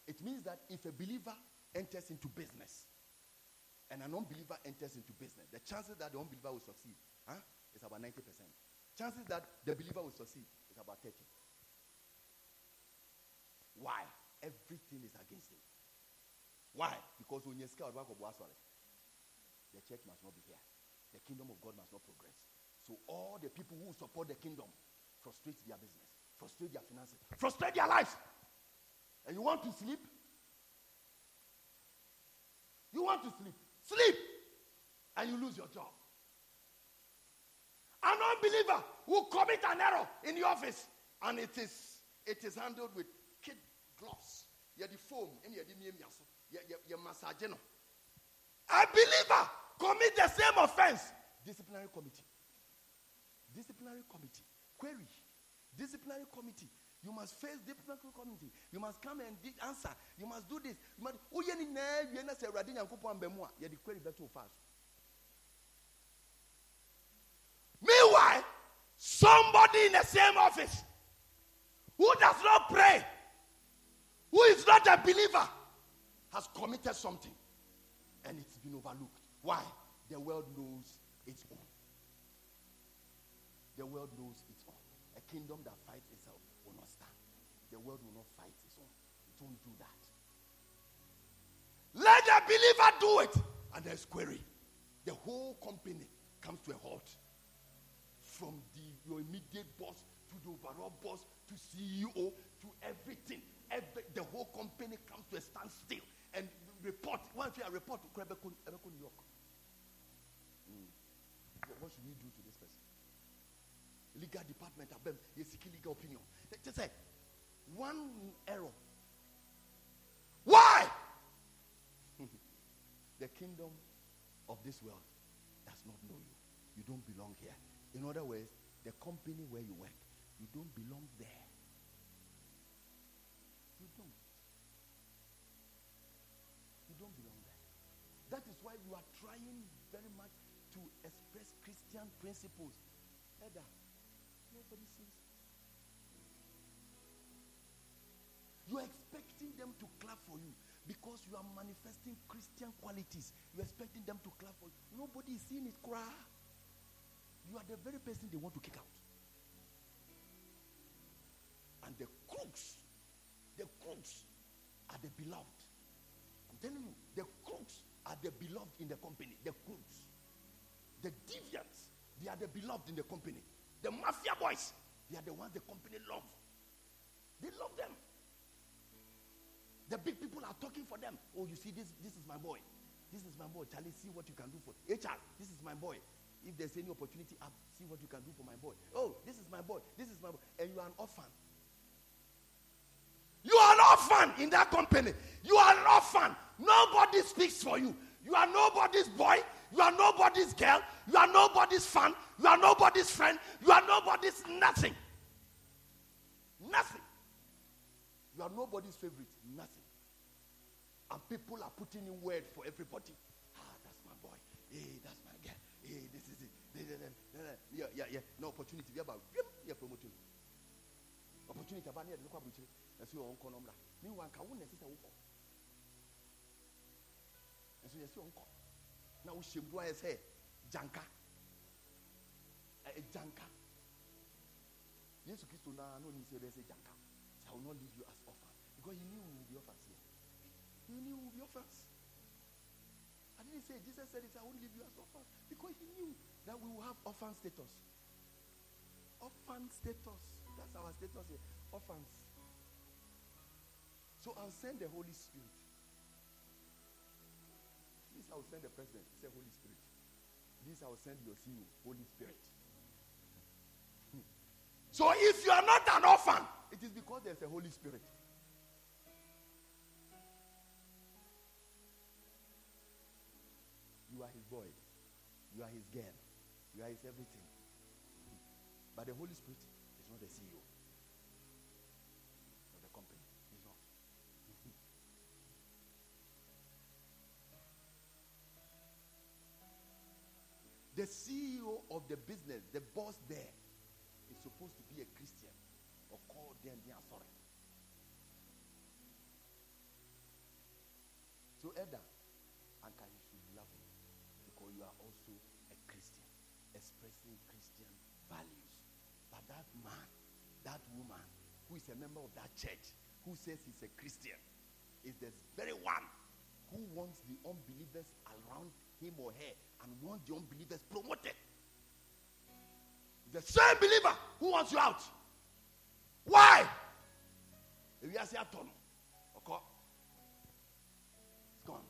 It means that if a believer enters into business and an unbeliever enters into business, the chances that the unbeliever will succeed huh, is about 90%. Chances that the believer will succeed is about 30. Why? Everything is against him. Why? Because when you scout the church must not be here. The kingdom of God must not progress. So all the people who support the kingdom frustrate their business, frustrate their finances, frustrate their lives. And you want to sleep? You want to sleep? Sleep! And you lose your job. An unbeliever who commit an error in the office and it is it is handled with kid gloves. Yeah, the foam and massage. A believer commit the same offense. Disciplinary committee. Disciplinary committee. Query. Disciplinary committee. You must face disciplinary committee. You must come and answer. You must do this. You must. Oh, you need to say, "Radin yankupo ambemua." You the query better fast. Meanwhile, somebody in the same office who does not pray, who is not a believer, has committed something, and it's been overlooked. Why? The world knows its own. The world knows its own. A kingdom that fights itself will not stand. The world will not fight its own. Don't do that. Let the believer do it. And there's query. The whole company comes to a halt. From the, your immediate boss to the overall boss to CEO to everything. Every, the whole company comes to a standstill and report. Once you report to Quebec, New York. Mm. What should we do to this person? Legal department, abem, you seeking legal opinion. Just say, one error. Why? the kingdom of this world does not know you. You don't belong here. In other words, the company where you work, you don't belong there. You don't. You don't belong there. That is why you are trying very much to express Christian principles. Edda, nobody sees. You're expecting them to clap for you because you are manifesting Christian qualities. You're expecting them to clap for you. Nobody is seeing it cry. You are the very person they want to kick out. And the crooks, the crooks are the beloved. Telling you, the crooks are the beloved in the company. The crooks. The deviants, they are the beloved in the company. The mafia boys, they are the ones the company love. They love them. The big people are talking for them. Oh, you see, this, this is my boy. This is my boy. Charlie, see what you can do for HR. This is my boy. If there's any opportunity up, see what you can do for my boy. Oh, this is my boy. This is my boy. And you are an orphan. Orphan in that company. You are an orphan. Nobody speaks for you. You are nobody's boy. You are nobody's girl. You are nobody's fan. You are nobody's friend. You are nobody's nothing. Nothing. You are nobody's favorite. Nothing. And people are putting in word for everybody. Ah, that's my boy. Hey, that's my girl. Hey, this is it. Yeah, yeah, yeah. No opportunity. Yeah, but yeah, promoting. Opportunity. One necessarily. And so, yes, your uncle na ayɛ sɛ gyanka yesu kristo naa na sɛ sɛ gyanka so i will not leave you as orphans because he knew we will be orphans he knew we will be orphans. I didn't say jesus said it i won't leave you as orphans because he knew that we will have orphan status. Orphan status. That's our status here. Orphans so i'll send the holy spirit This I will send the president. Said, Holy Spirit. This I will send your CEO, Holy Spirit. so if you are not an orphan, it is because there's a Holy Spirit. You are his boy. You are his girl. You are his everything. But the Holy Spirit is not the CEO. The CEO of the business, the boss there, is supposed to be a Christian or call them they are sorry. So, Edda, and can you should love you because you are also a Christian, expressing Christian values. But that man, that woman, who is a member of that church, who says he's a Christian, is the very one who wants the unbelievers around him or her and wants the unbelievers promoted. The same believer who wants you out. Why? If you say okay. It's gone.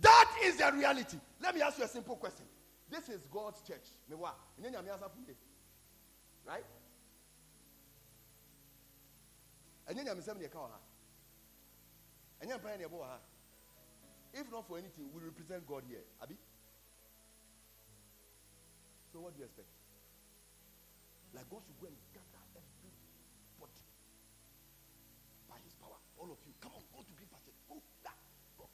That is the reality. Let me ask you a simple question. This is God's church. Right? And nyamesɛm ne ɛka wɔ ha ɛnyɛ mpaeɛ ne ɛbɔ wɔ ha if not for anything we represent god here abi. So what do you expect? Like god should go and gather everybody by his power. All of you. Come on go to green pastures go da go.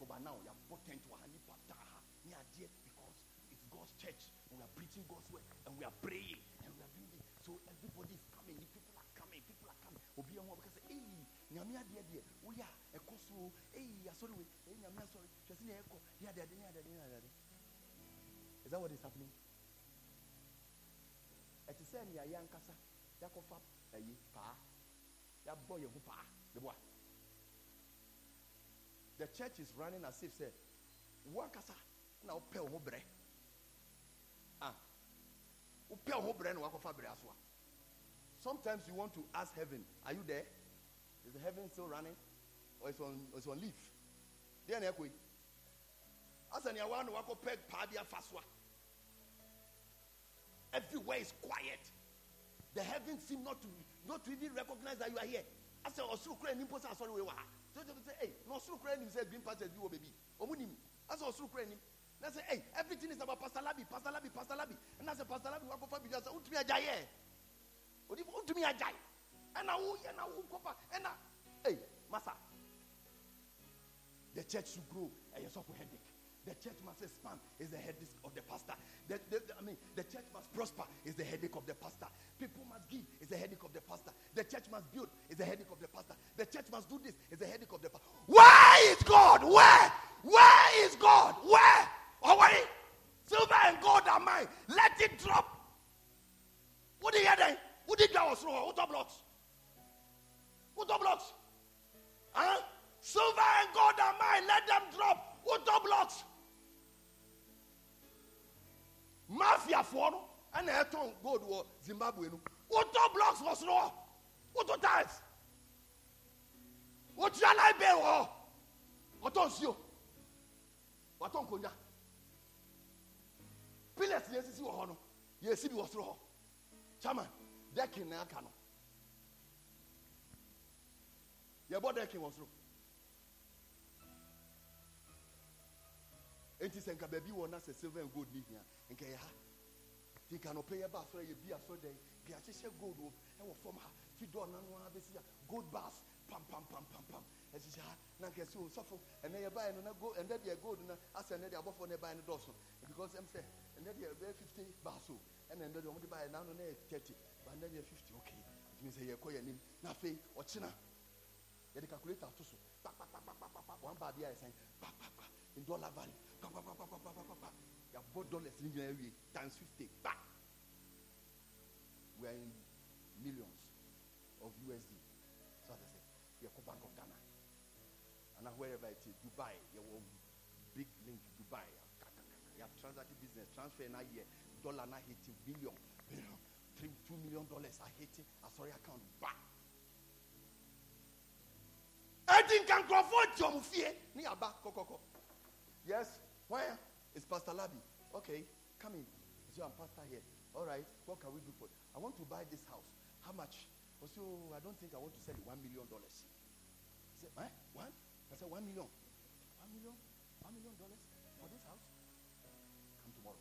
Go by now you have bought tent wɔ ha nipa da ha ne because it's god's church. And we are preaching god's word and we are praying and we are doing this. So everybody is coming. People are coming. People are coming. Obi sɛ eyi nyame adeɛ deɛ woyɛ a ɛkɔ so eyi asɔre nyame asɔre. Sɛ ne ɛkɔ. Ne ne is that what is happening? Ɛte sɛ nea yɛ ankasa yɛakɔfa ayi paa. Yɛabɔ yɛn ho paa. Deboa the church is running as if sɛ wo ankasa na wopɛ wo ho brɛ. Ah. Wopɛ wo ho na wakɔfa brɛ aso a. Sometimes you want to ask heaven, are you there? Is the heaven still running? Or it's on, it's on leave? Then ekwe. As an yawan wako peg padia faswa. Everywhere is quiet. The heavens seem not to not to even recognize that you are here. I said, Osuru Kren nimpo sa sorry we wa. So they say, hey, no Osuru Kren say green pastures you baby. Omunim. I said Osuru Kren And I say, hey, everything is about Pastor Labi, Pastor Labi, Pastor Labi. And I said, Pastor Labi, wako fa bidia sa utumi ajaye ntumi agyae ɛna woyɛ na wokɔpa ɛna ei masa the church should grow ɛyɛ sɔfo headache. The church must expand is the headache of the pastor. The, the, the, i mean the church must prosper is the headache of the pastor. People must give is the headache of the pastor. The church must build is the headache of the pastor. The church must do this is the headache of the pastor. Where is god? Where? Where is god? Where? Oh wait silver and gold are mine. Let it drop. What do you hear then? Who did wrong? Who top blocks? Who blocks? Huh? Silver and gold are mine. Let them drop. Who blocks? Mafia for. And I turn gold was Zimbabwe. Who blocks was wrong? Who ties? What shall I be? What on you? What on Konya? Pillars, yes, you are. Yes, it was wrong. Chairman decking na aka no yɛbɔ decking wɔ soro enti sɛ nka baabi wɔ na silver and gold ne hia nka yɛ ha nti nka nɔpɛ yɛ ba asɔre yɛ bi asɔre dɛn? Nka yɛahyehyɛ gold wɔ ɛwɔ fam ha. Fi dɔɔ na no ara bɛsi a gold bars pam pam pam pam pam. Ɛhyehyɛ ha. Na nka ɛsɛ osɔfo ɛnɛ yɛ baeɛ no na gold ɛnɛ deɛ gold na asɛ ɛnɛ deɛ abɔfoɔ no ɛbaeɛ no dɔɔso. Because ɛm sɛ ɛnɛ deɛ ɛbɛyɛ fifty bars o ɛna ɛnɛ deɛ ɔmo de baeɛ n'ano na yɛ thirty ba ɛnɛ deɛ fifty okay. Ɛtumi sɛ yɛkɔ yɛ nim na afei Il y a des calculateurs, tout ça. En bas, il y a 5. Une dollar value. Il y a beaucoup de dollars. Times 50. We are in millions of USD. So I said, we are Bank of Ghana. And now wherever it is, Dubai, you have big link Dubai. You have transacted business, transfer now here, dollar now hitting billion, billion, three, two million dollars are hitting a sorry account. Bah! Nkurɔfoɔ ti ɔmo fie ní yaba kɔkɔkɔ. Yes, where is Pastor Labi? Okay, come in. So I'm pastor here. All right, what can we do for? I want to buy this house. How much? I oh, I don't think I want to sell it one million dollars. He said? One? I said, one million. One million? One million dollars for this house? Come tomorrow.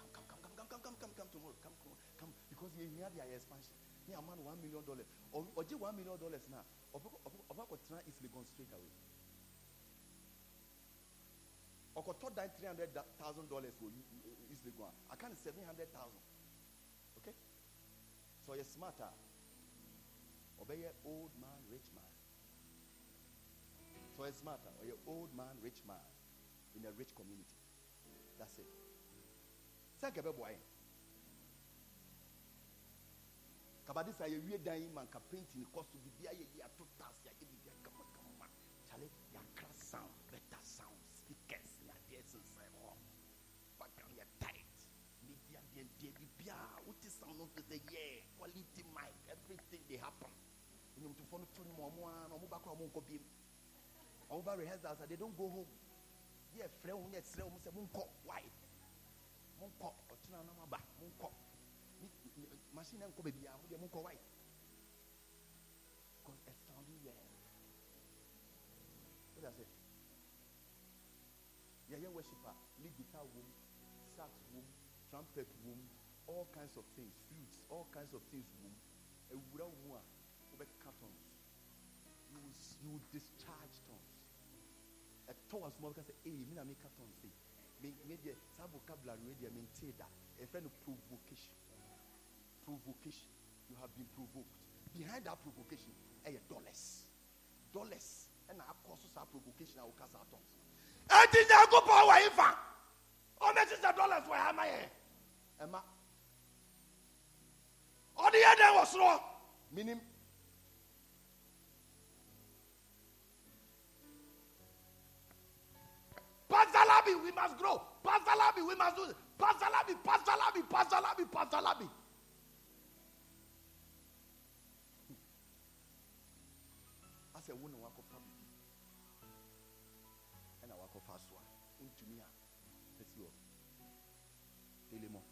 Come, come, come, come, come, come, come, come, come tomorrow. Come, come, come. Because you hear the expansion. Me a man one million dollars. Or or just one million dollars now. Of of of try is gone straight away. ɔkɔtɔ dan three hundred thousand dollars east legon a aka ne seven hundred thousand okay so ɔyɛ smart a ɔbɛyɛ old man rich man so it's smarter. Or you're old man rich man in a rich community that's it sɛ nkɛ bɛ bɔ kabade sa yɛwie dan yi ma nka painting kɔ so biribi ayɛ yi ato tas yɛayɛ biribi kama kama kyale yɛakra sound better sound speakers na adeɛ sensɛn background yɛ tight. Media deɛ deɛ biribiaa wote sound no sɛ yɛ quality mic everything dey happen. Nnwomtofoɔ no to no ma ɔmo na ɔmo ba kora ɔmo nkɔ biem ɔmo ba they don't go home. Yɛ frɛ wo yɛ serɛ wo sɛ monkɔ why? Monkɔ ɔkyena nam aba monkɔ machine nkɔ baabi a modeɛ monkɔ why? Because ɛsounding well what I say? Yɛyɛ worship a lead guitar wom sax wom trumpet wom all kinds of things flutes all kinds of things wom ewura wo mu a wobɛka tons you you discharge tons. Ɛtɔ wa soma bɛka sɛ ee mi na mi ka tons sei me deɛ saa vocabulary deɛ me n tee da ɛfɛ no provocation provocation. You have been provoked. Behind that provocation ɛyɛ dollars. Dollars. Eh, Ɛna akɔ so saa provocation a woka saa tons ɛti eh, nyankopɔn wɔ yi fa ɔmɛkyekyɛ oh, dollars wɔ ha ma. Yɛ ɛma ɔde yɛ dɛn wɔ soro. Minim. Pastor Labi, we must grow. Pastor Labi, we must do this. Pastor Labi, Pastor Labi, Pastor Labi, Pastor Labi. I said, "Who know what come?" And I walk off fast one. Into me, let's go. Tell him more.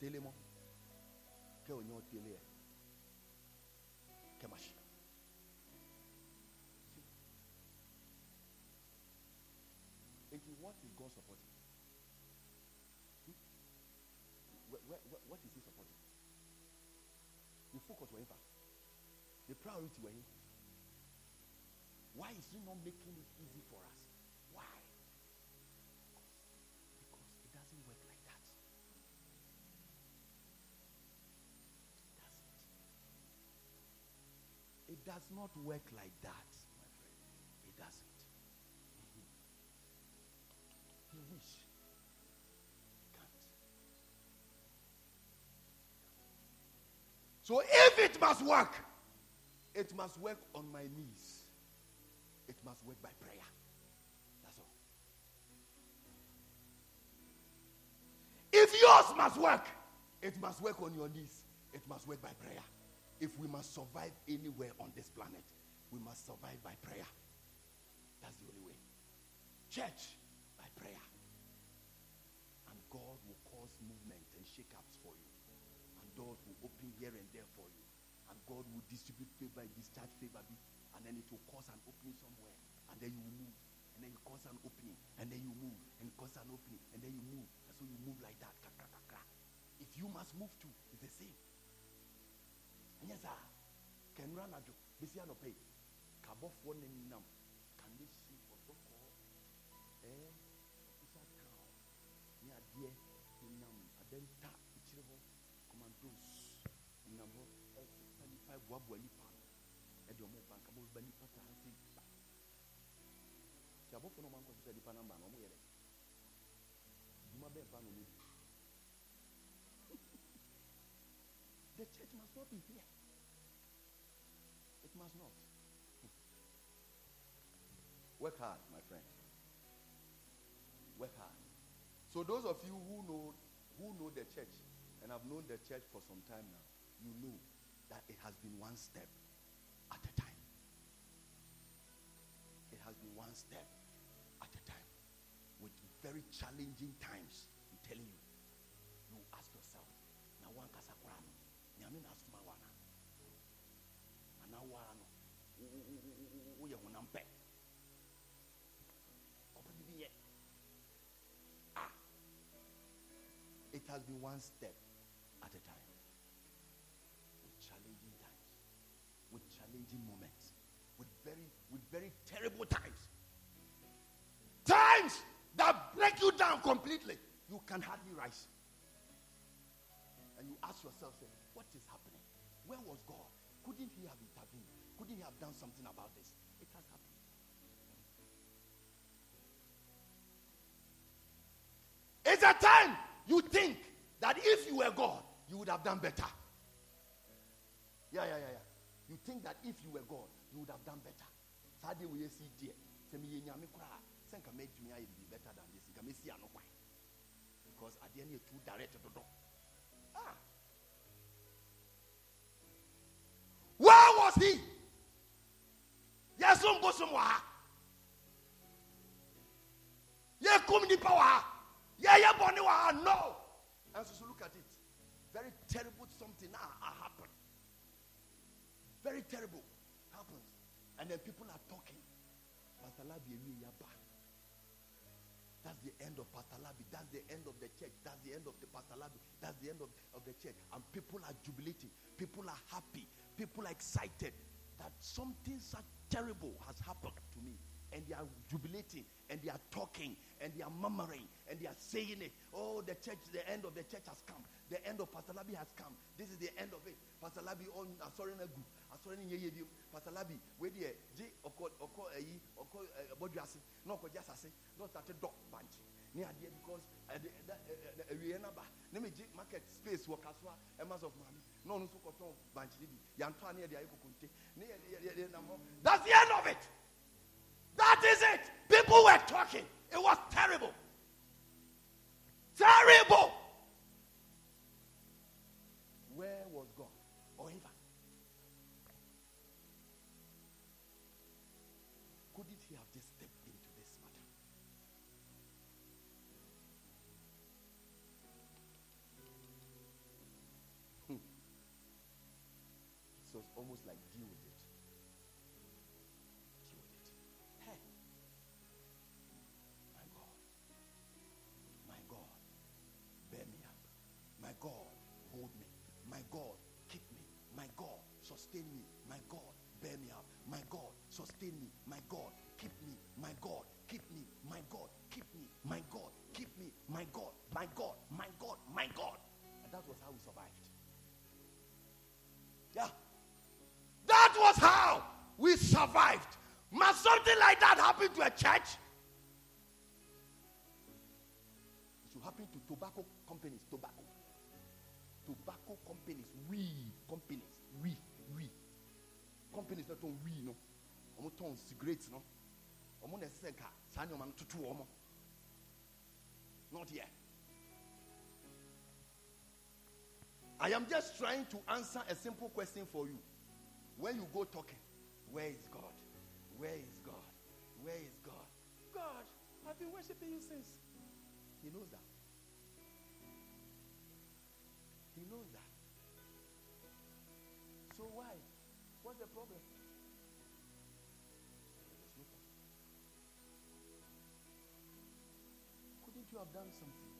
Tell him more. Ke onyo tell him. Ke mashi. Enti, what is God supporting? Hmm? Where, where, where, what is He supporting? The focus were in The priority were. Why is He not making it easy for us? Why? Because it doesn't work like that. It doesn't. It does not work like that, my friend. It doesn't. You wish. Can't. So if it must work, it must work on my knees. It must work by prayer. That's all. If yours must work, it must work on your knees. It must work by prayer. If we must survive anywhere on this planet, we must survive by prayer. That's the only way. Church, by prayer. And God will cause movement and shake-ups for you. And God will open here and there for you. And God will distribute favor, and discharge favor, and then it will cause an opening somewhere. And then you move. And then you cause an opening. And then you move. And cause an opening. And then you move. And so you move like that. Kra, kra, kra. If you must move too, it's the same. And yes, sir. Can run a job. This year pay. Kabo for nam. Can they see for so eh town ní adeɛ nam adɛnta akyire hɔ commandos nam hɔ ɛsesa nipa boaboa nipa no ɛde ɔmo ba nka nipa the church must not be here. It must not. Work hard my friend. Work hard. So those of you who know who know the church and have known the church for some time now, you know that it has been one step at a time. It has been one step at a time with very challenging times. I'm telling you. You ask yourself, now one kasakurano, nyame na asuma wana. Ana wano. Uye hunampe. Ah. It has been one step at a time. With moments, with very, with very terrible times. Times that break you down completely. You can hardly rise. And you ask yourself, say, what is happening? Where was God? Couldn't he have intervened? Couldn't he have done something about this? It has happened. It's a time you think that if you were God, you would have done better. Yeah, yeah, yeah, yeah. You think that if you were God, you would have done better. Sadly, we see dear. Send me nyame kura. Send ka make me be better than this. Ka me. Because at the end you too direct to do. Ah. Where was he? Yes, um go some wa. Yeah, come the power. Yeah, bonny wa. No. And so, look at it. Very terrible something now happened. Very terrible happens. And then people are talking. That's the end of Pastor Labi. That's the end of the church. That's the end of the Pastor Labi. That's the end of, of the church. And people are jubilating. People are happy. People are excited that something such terrible has happened to me and they are jubilating and they are talking and they are murmuring and they are saying it. Oh, the church, the end of the church has come. The end of Pastor Labi has come. This is the end of it. Pastor Labi oh, on sorry na gu. Asori ni yeye bi. Pastor Labi we dey je oko oko eh, eyi oko eh, boduase. No oko jasase. No start dog bunch. Ni ade because ewie na ba. Ne me je market space wo kaswa emas eh, of mami. No no so bunch ni bi. Yanto ani e dey ayi kokonte. That's the end of it. That is it. People were talking. It was terrible. Terrible. Where was God? Or even couldn't he have just stepped into this matter? Hmm. So it's almost like deal with it. sustain me. My God, bear me up. My God, sustain me. My God, keep me. My God, keep me. My God, keep me. My God, keep me. My God, my God, my God, my God. And that was how we survived. Yeah. That was how we survived. Must something like that happen to a church? It should happen to tobacco companies. Tobacco. Tobacco companies. Weed companies. We companies na tɔn wii no wɔn tɔn cigarette no wɔn na ɛsɛ nka saa nneɛma no tutu wɔn not yet. I am just trying to answer a simple question for you. When you go talking, where is God? Where is God? Where is God? God, I've been worshiping you since. He knows that. So why? What's the problem? Couldn't you have done something?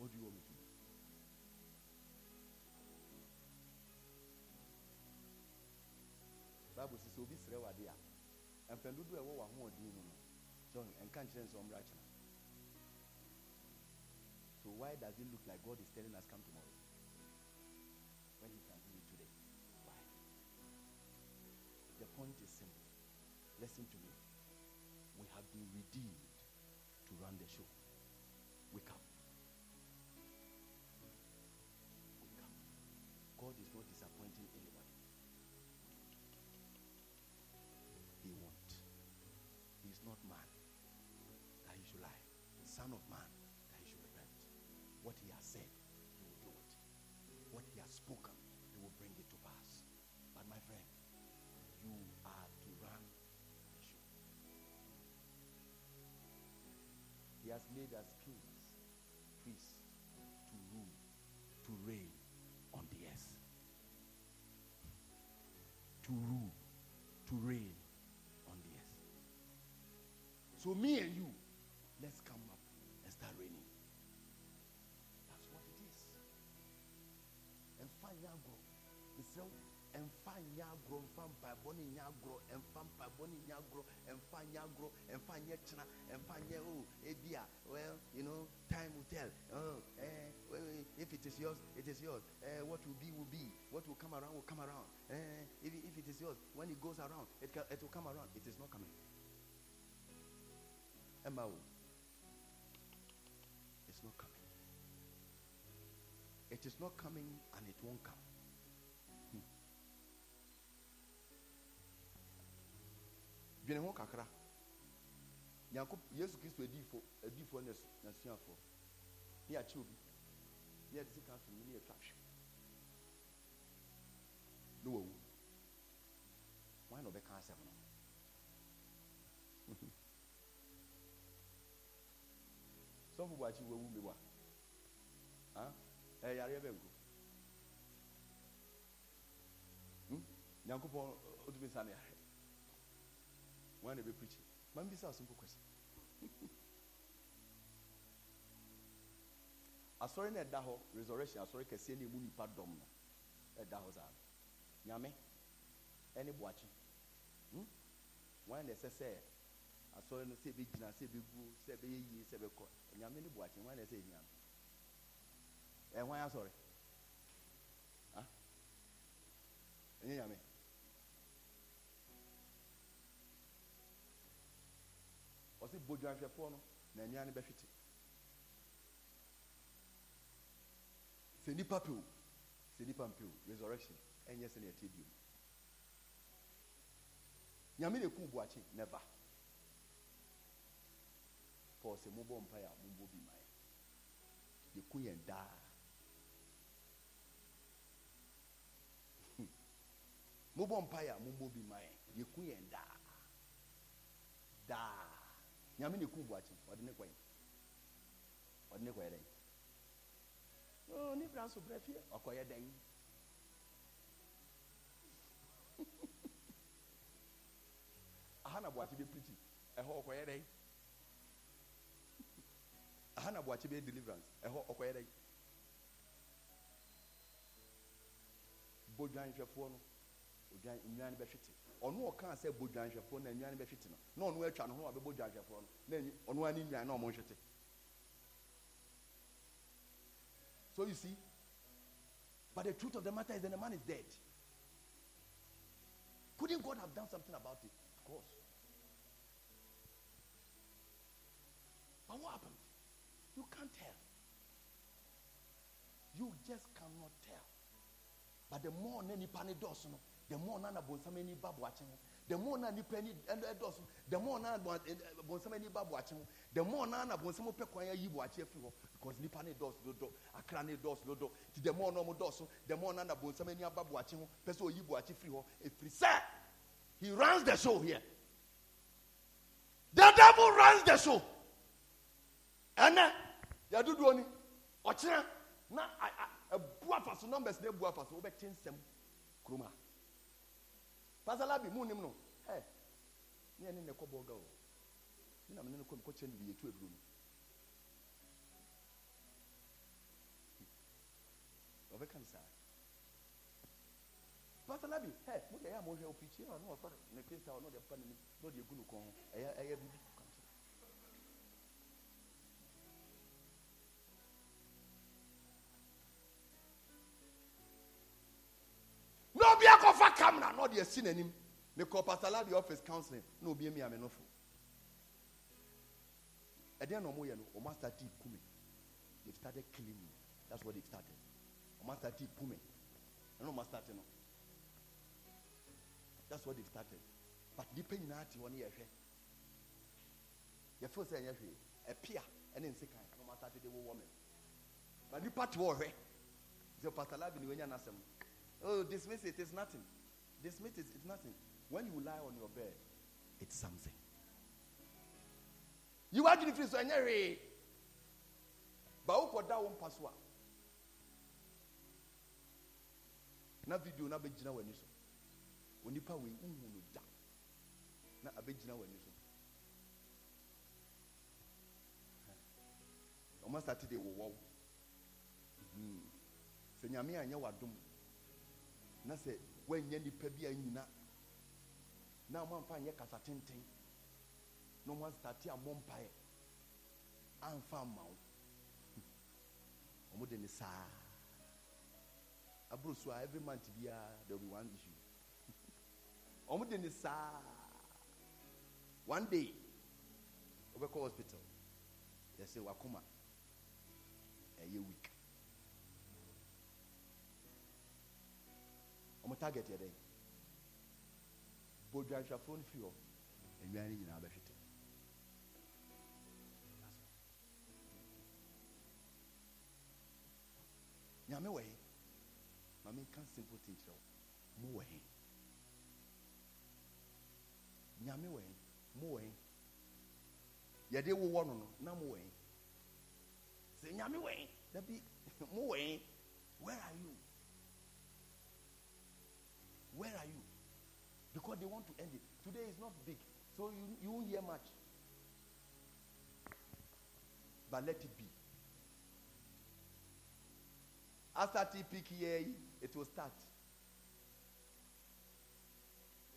What do you want me to do? Bible says obi srɛ wade a mpɛn dodo a ɛwɔ wɔn ahoɔden mu no so nka nkyerɛ nsɛ ɔmra kyerɛ so why does it look like God is telling us come tomorrow when he can do it today. Why? The point is simple. Listen to me. We have been redeemed to run the show. Wake up. He has said what he has spoken, he will bring it to pass. But my friend, you are to run the show. He has made us kings, priests, to rule, to reign on the earth. To rule, to reign on the earth. So me and you, ɛmfa nyɛ agorɔ mfa mpaebɔ ne nyɛ agorɔ ɛmfa mpaebɔ ne nyɛ agorɔ ɛmfa nyɛ agorɔ ɛmfa nyɛ kyena ɛmfa nyɛ o ebi a well you know time will tell. Oh eh, if it is yours it is yours. Eh, what will be will be. What will come around will come around. Eh, if, if it is yours when it goes around it, can, it will come around. It is not coming. Emma o it's not coming. It is not coming and it won't come dwene ho kakra. Nyankop yesu kristo adifo adifo ne nasuafo ne yɛakye obi. Ne yɛde sika so no ne yɛtwa hwe ne wawu. Wan na ɔbɛka asɛm no? Sɔfo boakye wawu me wa ɛyareɛ bɛnko nyankopɔn ɔtumi sa ne yare wọn na preach maa n bisa asunko kwesi asɔre na resurrection asɔre kɛseɛ na emu nipa dɔm no ɛda hɔ saa. Nyame ɛne buakye hmm? No sɛ ebe gyina sɛ ebe gu sɛ ebe yɛ yie sɛ ebe kɔ nyame ne buakye wọn na ɛsɛ ehia no? Ɛhwan asɔre? Ah? Ɛnyɛ nyame. Ɔsi bodwanhwɛfoɔ no na nnua no bɛhwete sɛ nipa pew sɛ nipa mpew resurrection ɛnyɛ sɛ ne ɛte bio nyame na ekum buakye never. Paul sɛ mobɔ mpa a mombɔ bi ma yɛku yɛn daa mobɔ mpa a mombɔ bi ma yɛku yɛn daa daa nyame ne ku buakye. Ɔde ne kɔɛ ɔde ne kɔyɛ dɛn? Oh ne bra so brɛ fie. Ɔkɔyɛ dɛn? Aha na buakye bɛ pirikyi ɛhɔ ɔkɔyɛ dɛn? Aha na buakye bɛ deliverance. Ɛhɔ ɔkɔyɛ dɛn? Bodwanhwɛfoɔ no odwan nnwan bɛhwete ɔno ɔkaa sɛ na nnwan no bɛhwete no na ɔno atwa ho dwanhwɛfoɔ no na ɔno ani nnwan na so you see but the truth of the matter is that the man is dead. Couldn't god have done something about it? Of course. But what happened? You can't tell. You just cannot tell. But the more na nipa ne dɔɔso no the more na na bonsam ani ba the more na nipa ani ɛdɔɔso the more na ɛ- eh, bonsam ani ba boakye the more na na bonsam pɛ kwan ayi boakye afiri because nipa ne dɔɔso dodo akra ne dɔɔso dodo ti the more na ɔmo dɔɔso the more na na bonsam ani aba boakye ho. Pɛ sɛ oyi boakye firi hɔ he runs the show here. The devil runs the show. Ɛnɛ yaduduo ni ɔkyerɛ na a- a- ɛbu afa so numbers na ebu afa so wobɛte nsɛm kurom ha pasalabi mu nim no. Ɛ ne yɛ ne ne kɔ bɔɔga o ne nam ne ne kɔ nkɔkyɛ ne yɛtu aduro mu ɔbɛka ne saa pasalabi ɛ mo deɛ ɛyɛ a ɔne wɔfa ne ɔde na egu ne kɔn ɔde asi n'anim mekɔ pasalabi office counseling na obi emi ame nofo ɛdeɛ ɔmo yɛ no ɔmo asate kume they started killing me that's what they started. Ɔmo asate kume ɛna ɔmo asate no that's what they started. But nipa nyinaa te hɔ ne yɛhwɛ yɛfo sɛ ɛnyɛ hwee ɛpia ɛne nsekan ɛna ɔmo asate de wɔwɔ me but nipa te hɔ hwɛ sɛ pasalabi ni wɔnya n'asɛm no. Oh, dismiss it. It's nothing. Dismiss it. It's nothing. When you lie on your bed, it's something. You are free, so anyway. But who that one pass what? Na video na bɛgyina w'ani so onipa wei wohu no da na abɛgyina w'ani so ɔma sate de wowɔ wo Mhm. sɛ nyame anyɛ w'adom na sɛ woanyɛ nnipa bi a nyina na moamfa nyɛ kasa tenten na ɔmo astate ammɔ mpaeɛ amfa mma wo. Ɔmo de ne saa. Aburo so a every month biara there will be one issue. Ɔmo de ne saa. One day wobɛkɔ hospital yɛsɛ wakoma ɛyɛ weak ɔmo target yɛ dɛn bodwanhwɛfoɔ no firi hɔ nnwan no nyinaa bɛhwete. Nyame wɔ he? Ma menka simple thing kyerɛ wo. Mowɔ he? Nyame wɔ he? Mowɔ he? Yɛde wowɔ no no na mowɔ he? Sɛ nyame wɔ he? Dabi mowɔ he? Where are you where are you? Because they want to end it. Today is not big so you, you won't hear much. But let it be. After TPK here it will start.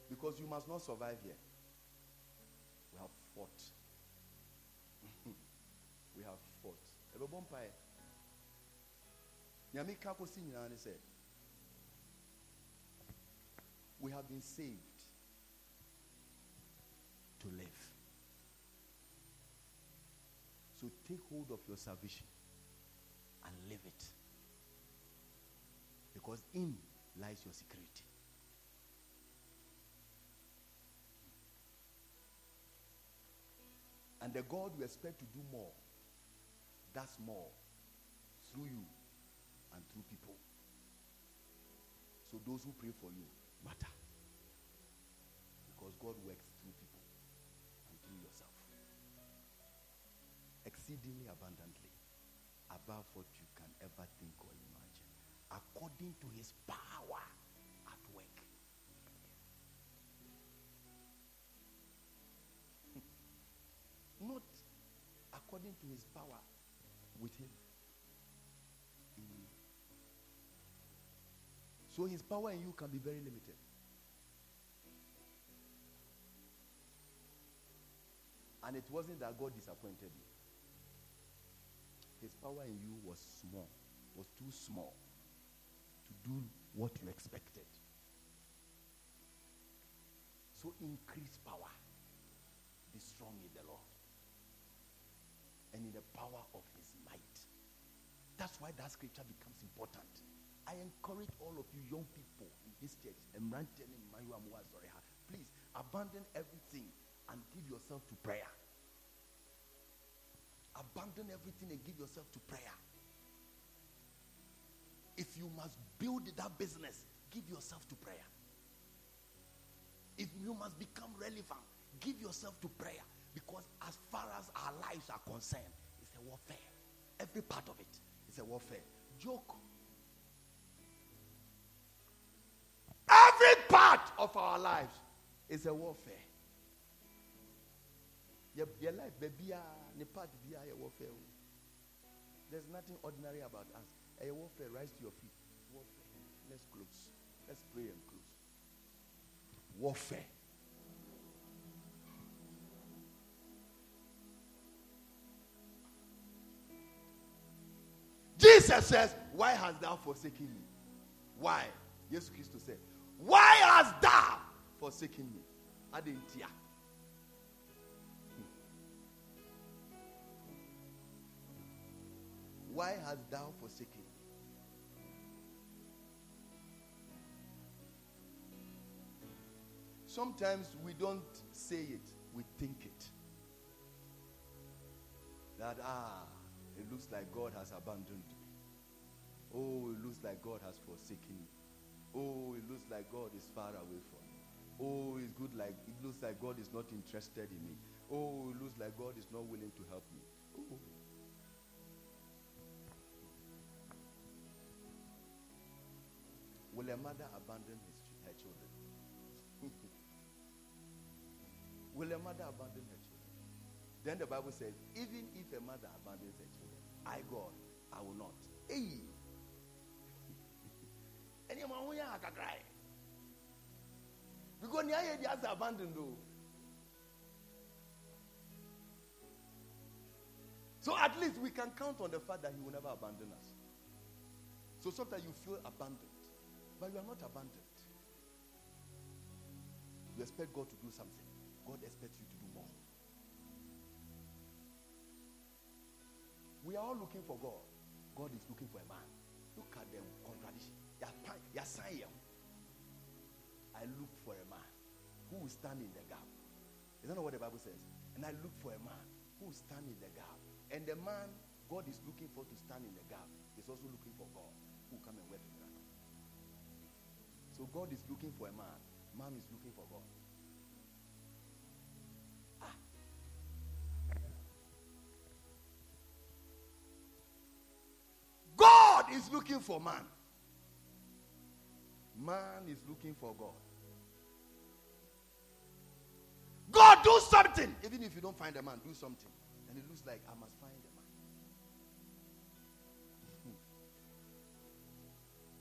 Because you must not survive here. We have fought. We have fought. Nyame ka nyinaa ne sɛ we have been saved to live. So take hold of your salvation and live it. Because in lies your security. And the god we expect to do more does more through you and through people. So those who pray for you matter. Because god works through people and through yourself. Exceedingly abundantly above what you can ever think or imagine. According to his power at work. Not according to his power with him so his power in you can be very limited. And it wasn't that god disappointed you. His power in you was small was too small to do what you expected. So increase power. Be strong in the lord and in the power of his might. That's why that scripture becomes important i encourage all of you young people in this church Mmeranteɛ ne mmaayewa a mowɔ asɔre ha, please abandon everything and give yourself to prayer. Abandon everything and give yourself to prayer. If you must build that business give yourself to prayer. If you must become relevant give yourself to prayer. Because as far as our lives are concerned it's a warfare. Every part of it is a warfare. Joke part of our lives is a warfare. Your, your life baby ah, ne part bi a ah, warfare oh. there's nothing ordinary about us. Ɛyɛ warfare rise to your feet. Warfare. Let's close. Let's pray and close. Warfare. Jesus says, Why hast thou forsaken me? Why? Jesus Christ said, Why hast thou forsaken me? Adentia. Why hast thou forsaken me? Sometimes we don't say it, we think it. That, ah, it looks like God has abandoned me. Oh, it looks like God has forsaken me. Oh, it looks like God is far away from me. Oh, it's good like it looks like God is not interested in me. Oh, it looks like God is not willing to help me. Oh. Will a mother abandon his, her children? Will a mother abandon her children? Then the Bible says, even if a mother abandons her children, I, God, I will not. Hey! And nneɛma ho yɛ akakra yi because nea yɛ di ase abandon do so at least we can count on the fact that he will never abandon us. So sometimes you feel abandoned but you are not abandoned. You expect god to do something. God expects you to do more. We are all looking for god. God is looking for a man. Look at the I look for a man who will stand in the gap. That not what the Bible says? And I look for a man who will stand in the gap. And the man God is looking for to stand in the gap is also looking for God who will come and work a miracle. So God is looking for a man. Man is looking for God. Ah. God is looking for man. Man is looking for God. God, do something. Even if you don't find a man, do something. And it looks like I must find a man.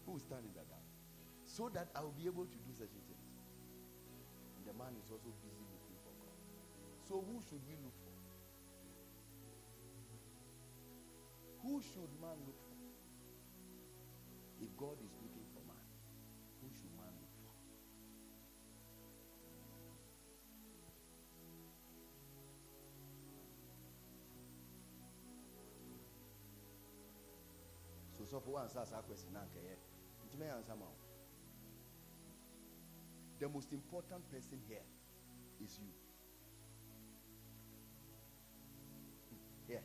Who will stand in the gap? So that I will be able to do certain things. And the man is also busy looking for God. So who should we look for? Who should man look for? If God is One answer that question na nkeye. Ntime answer ma. wo. The most important person here is you. Here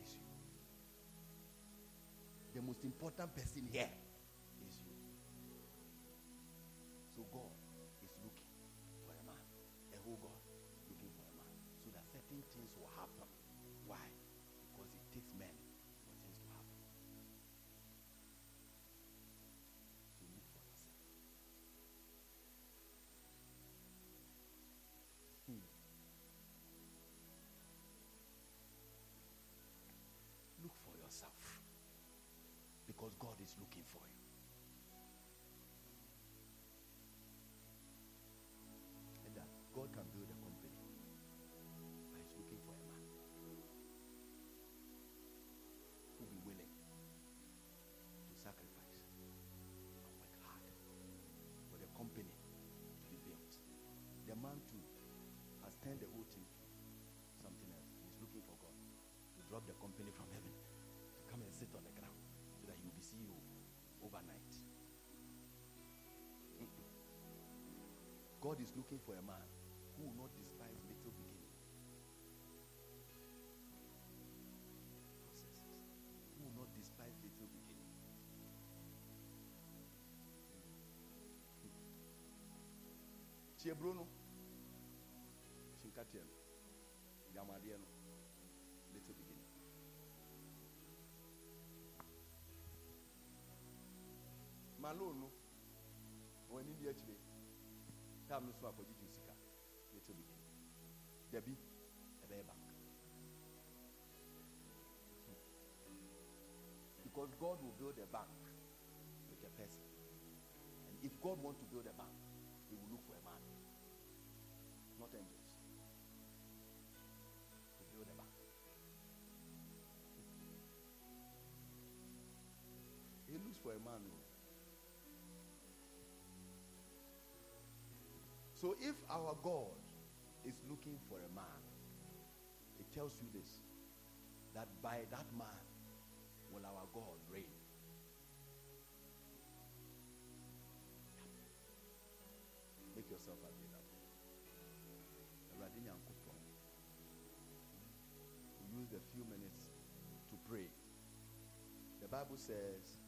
is you. The most important person here is you. So God is looking for a man, a whole God looking for a man, so that certain things will happen. Why? Because it takes men for you. God is looking for a man who will not despise little beginning. Processes. Who will not despise little beginning. Chiebro no. Chinkatia no. Yamadeɛ. Little beginning. Malone no. Wɔn ani Tam no so akɔgyegye sika. Little beginning. Dabi. Ɛbɛyɛ bank. Because God will build a bank with a person. And if God wants to build a bank, He will look for a man, not angels, to build a bank. He looks for a man. oh. So if our God is looking for a man, it tells you this that by that man will our God reign. Make yourself available. Use the few minutes to pray. The Bible says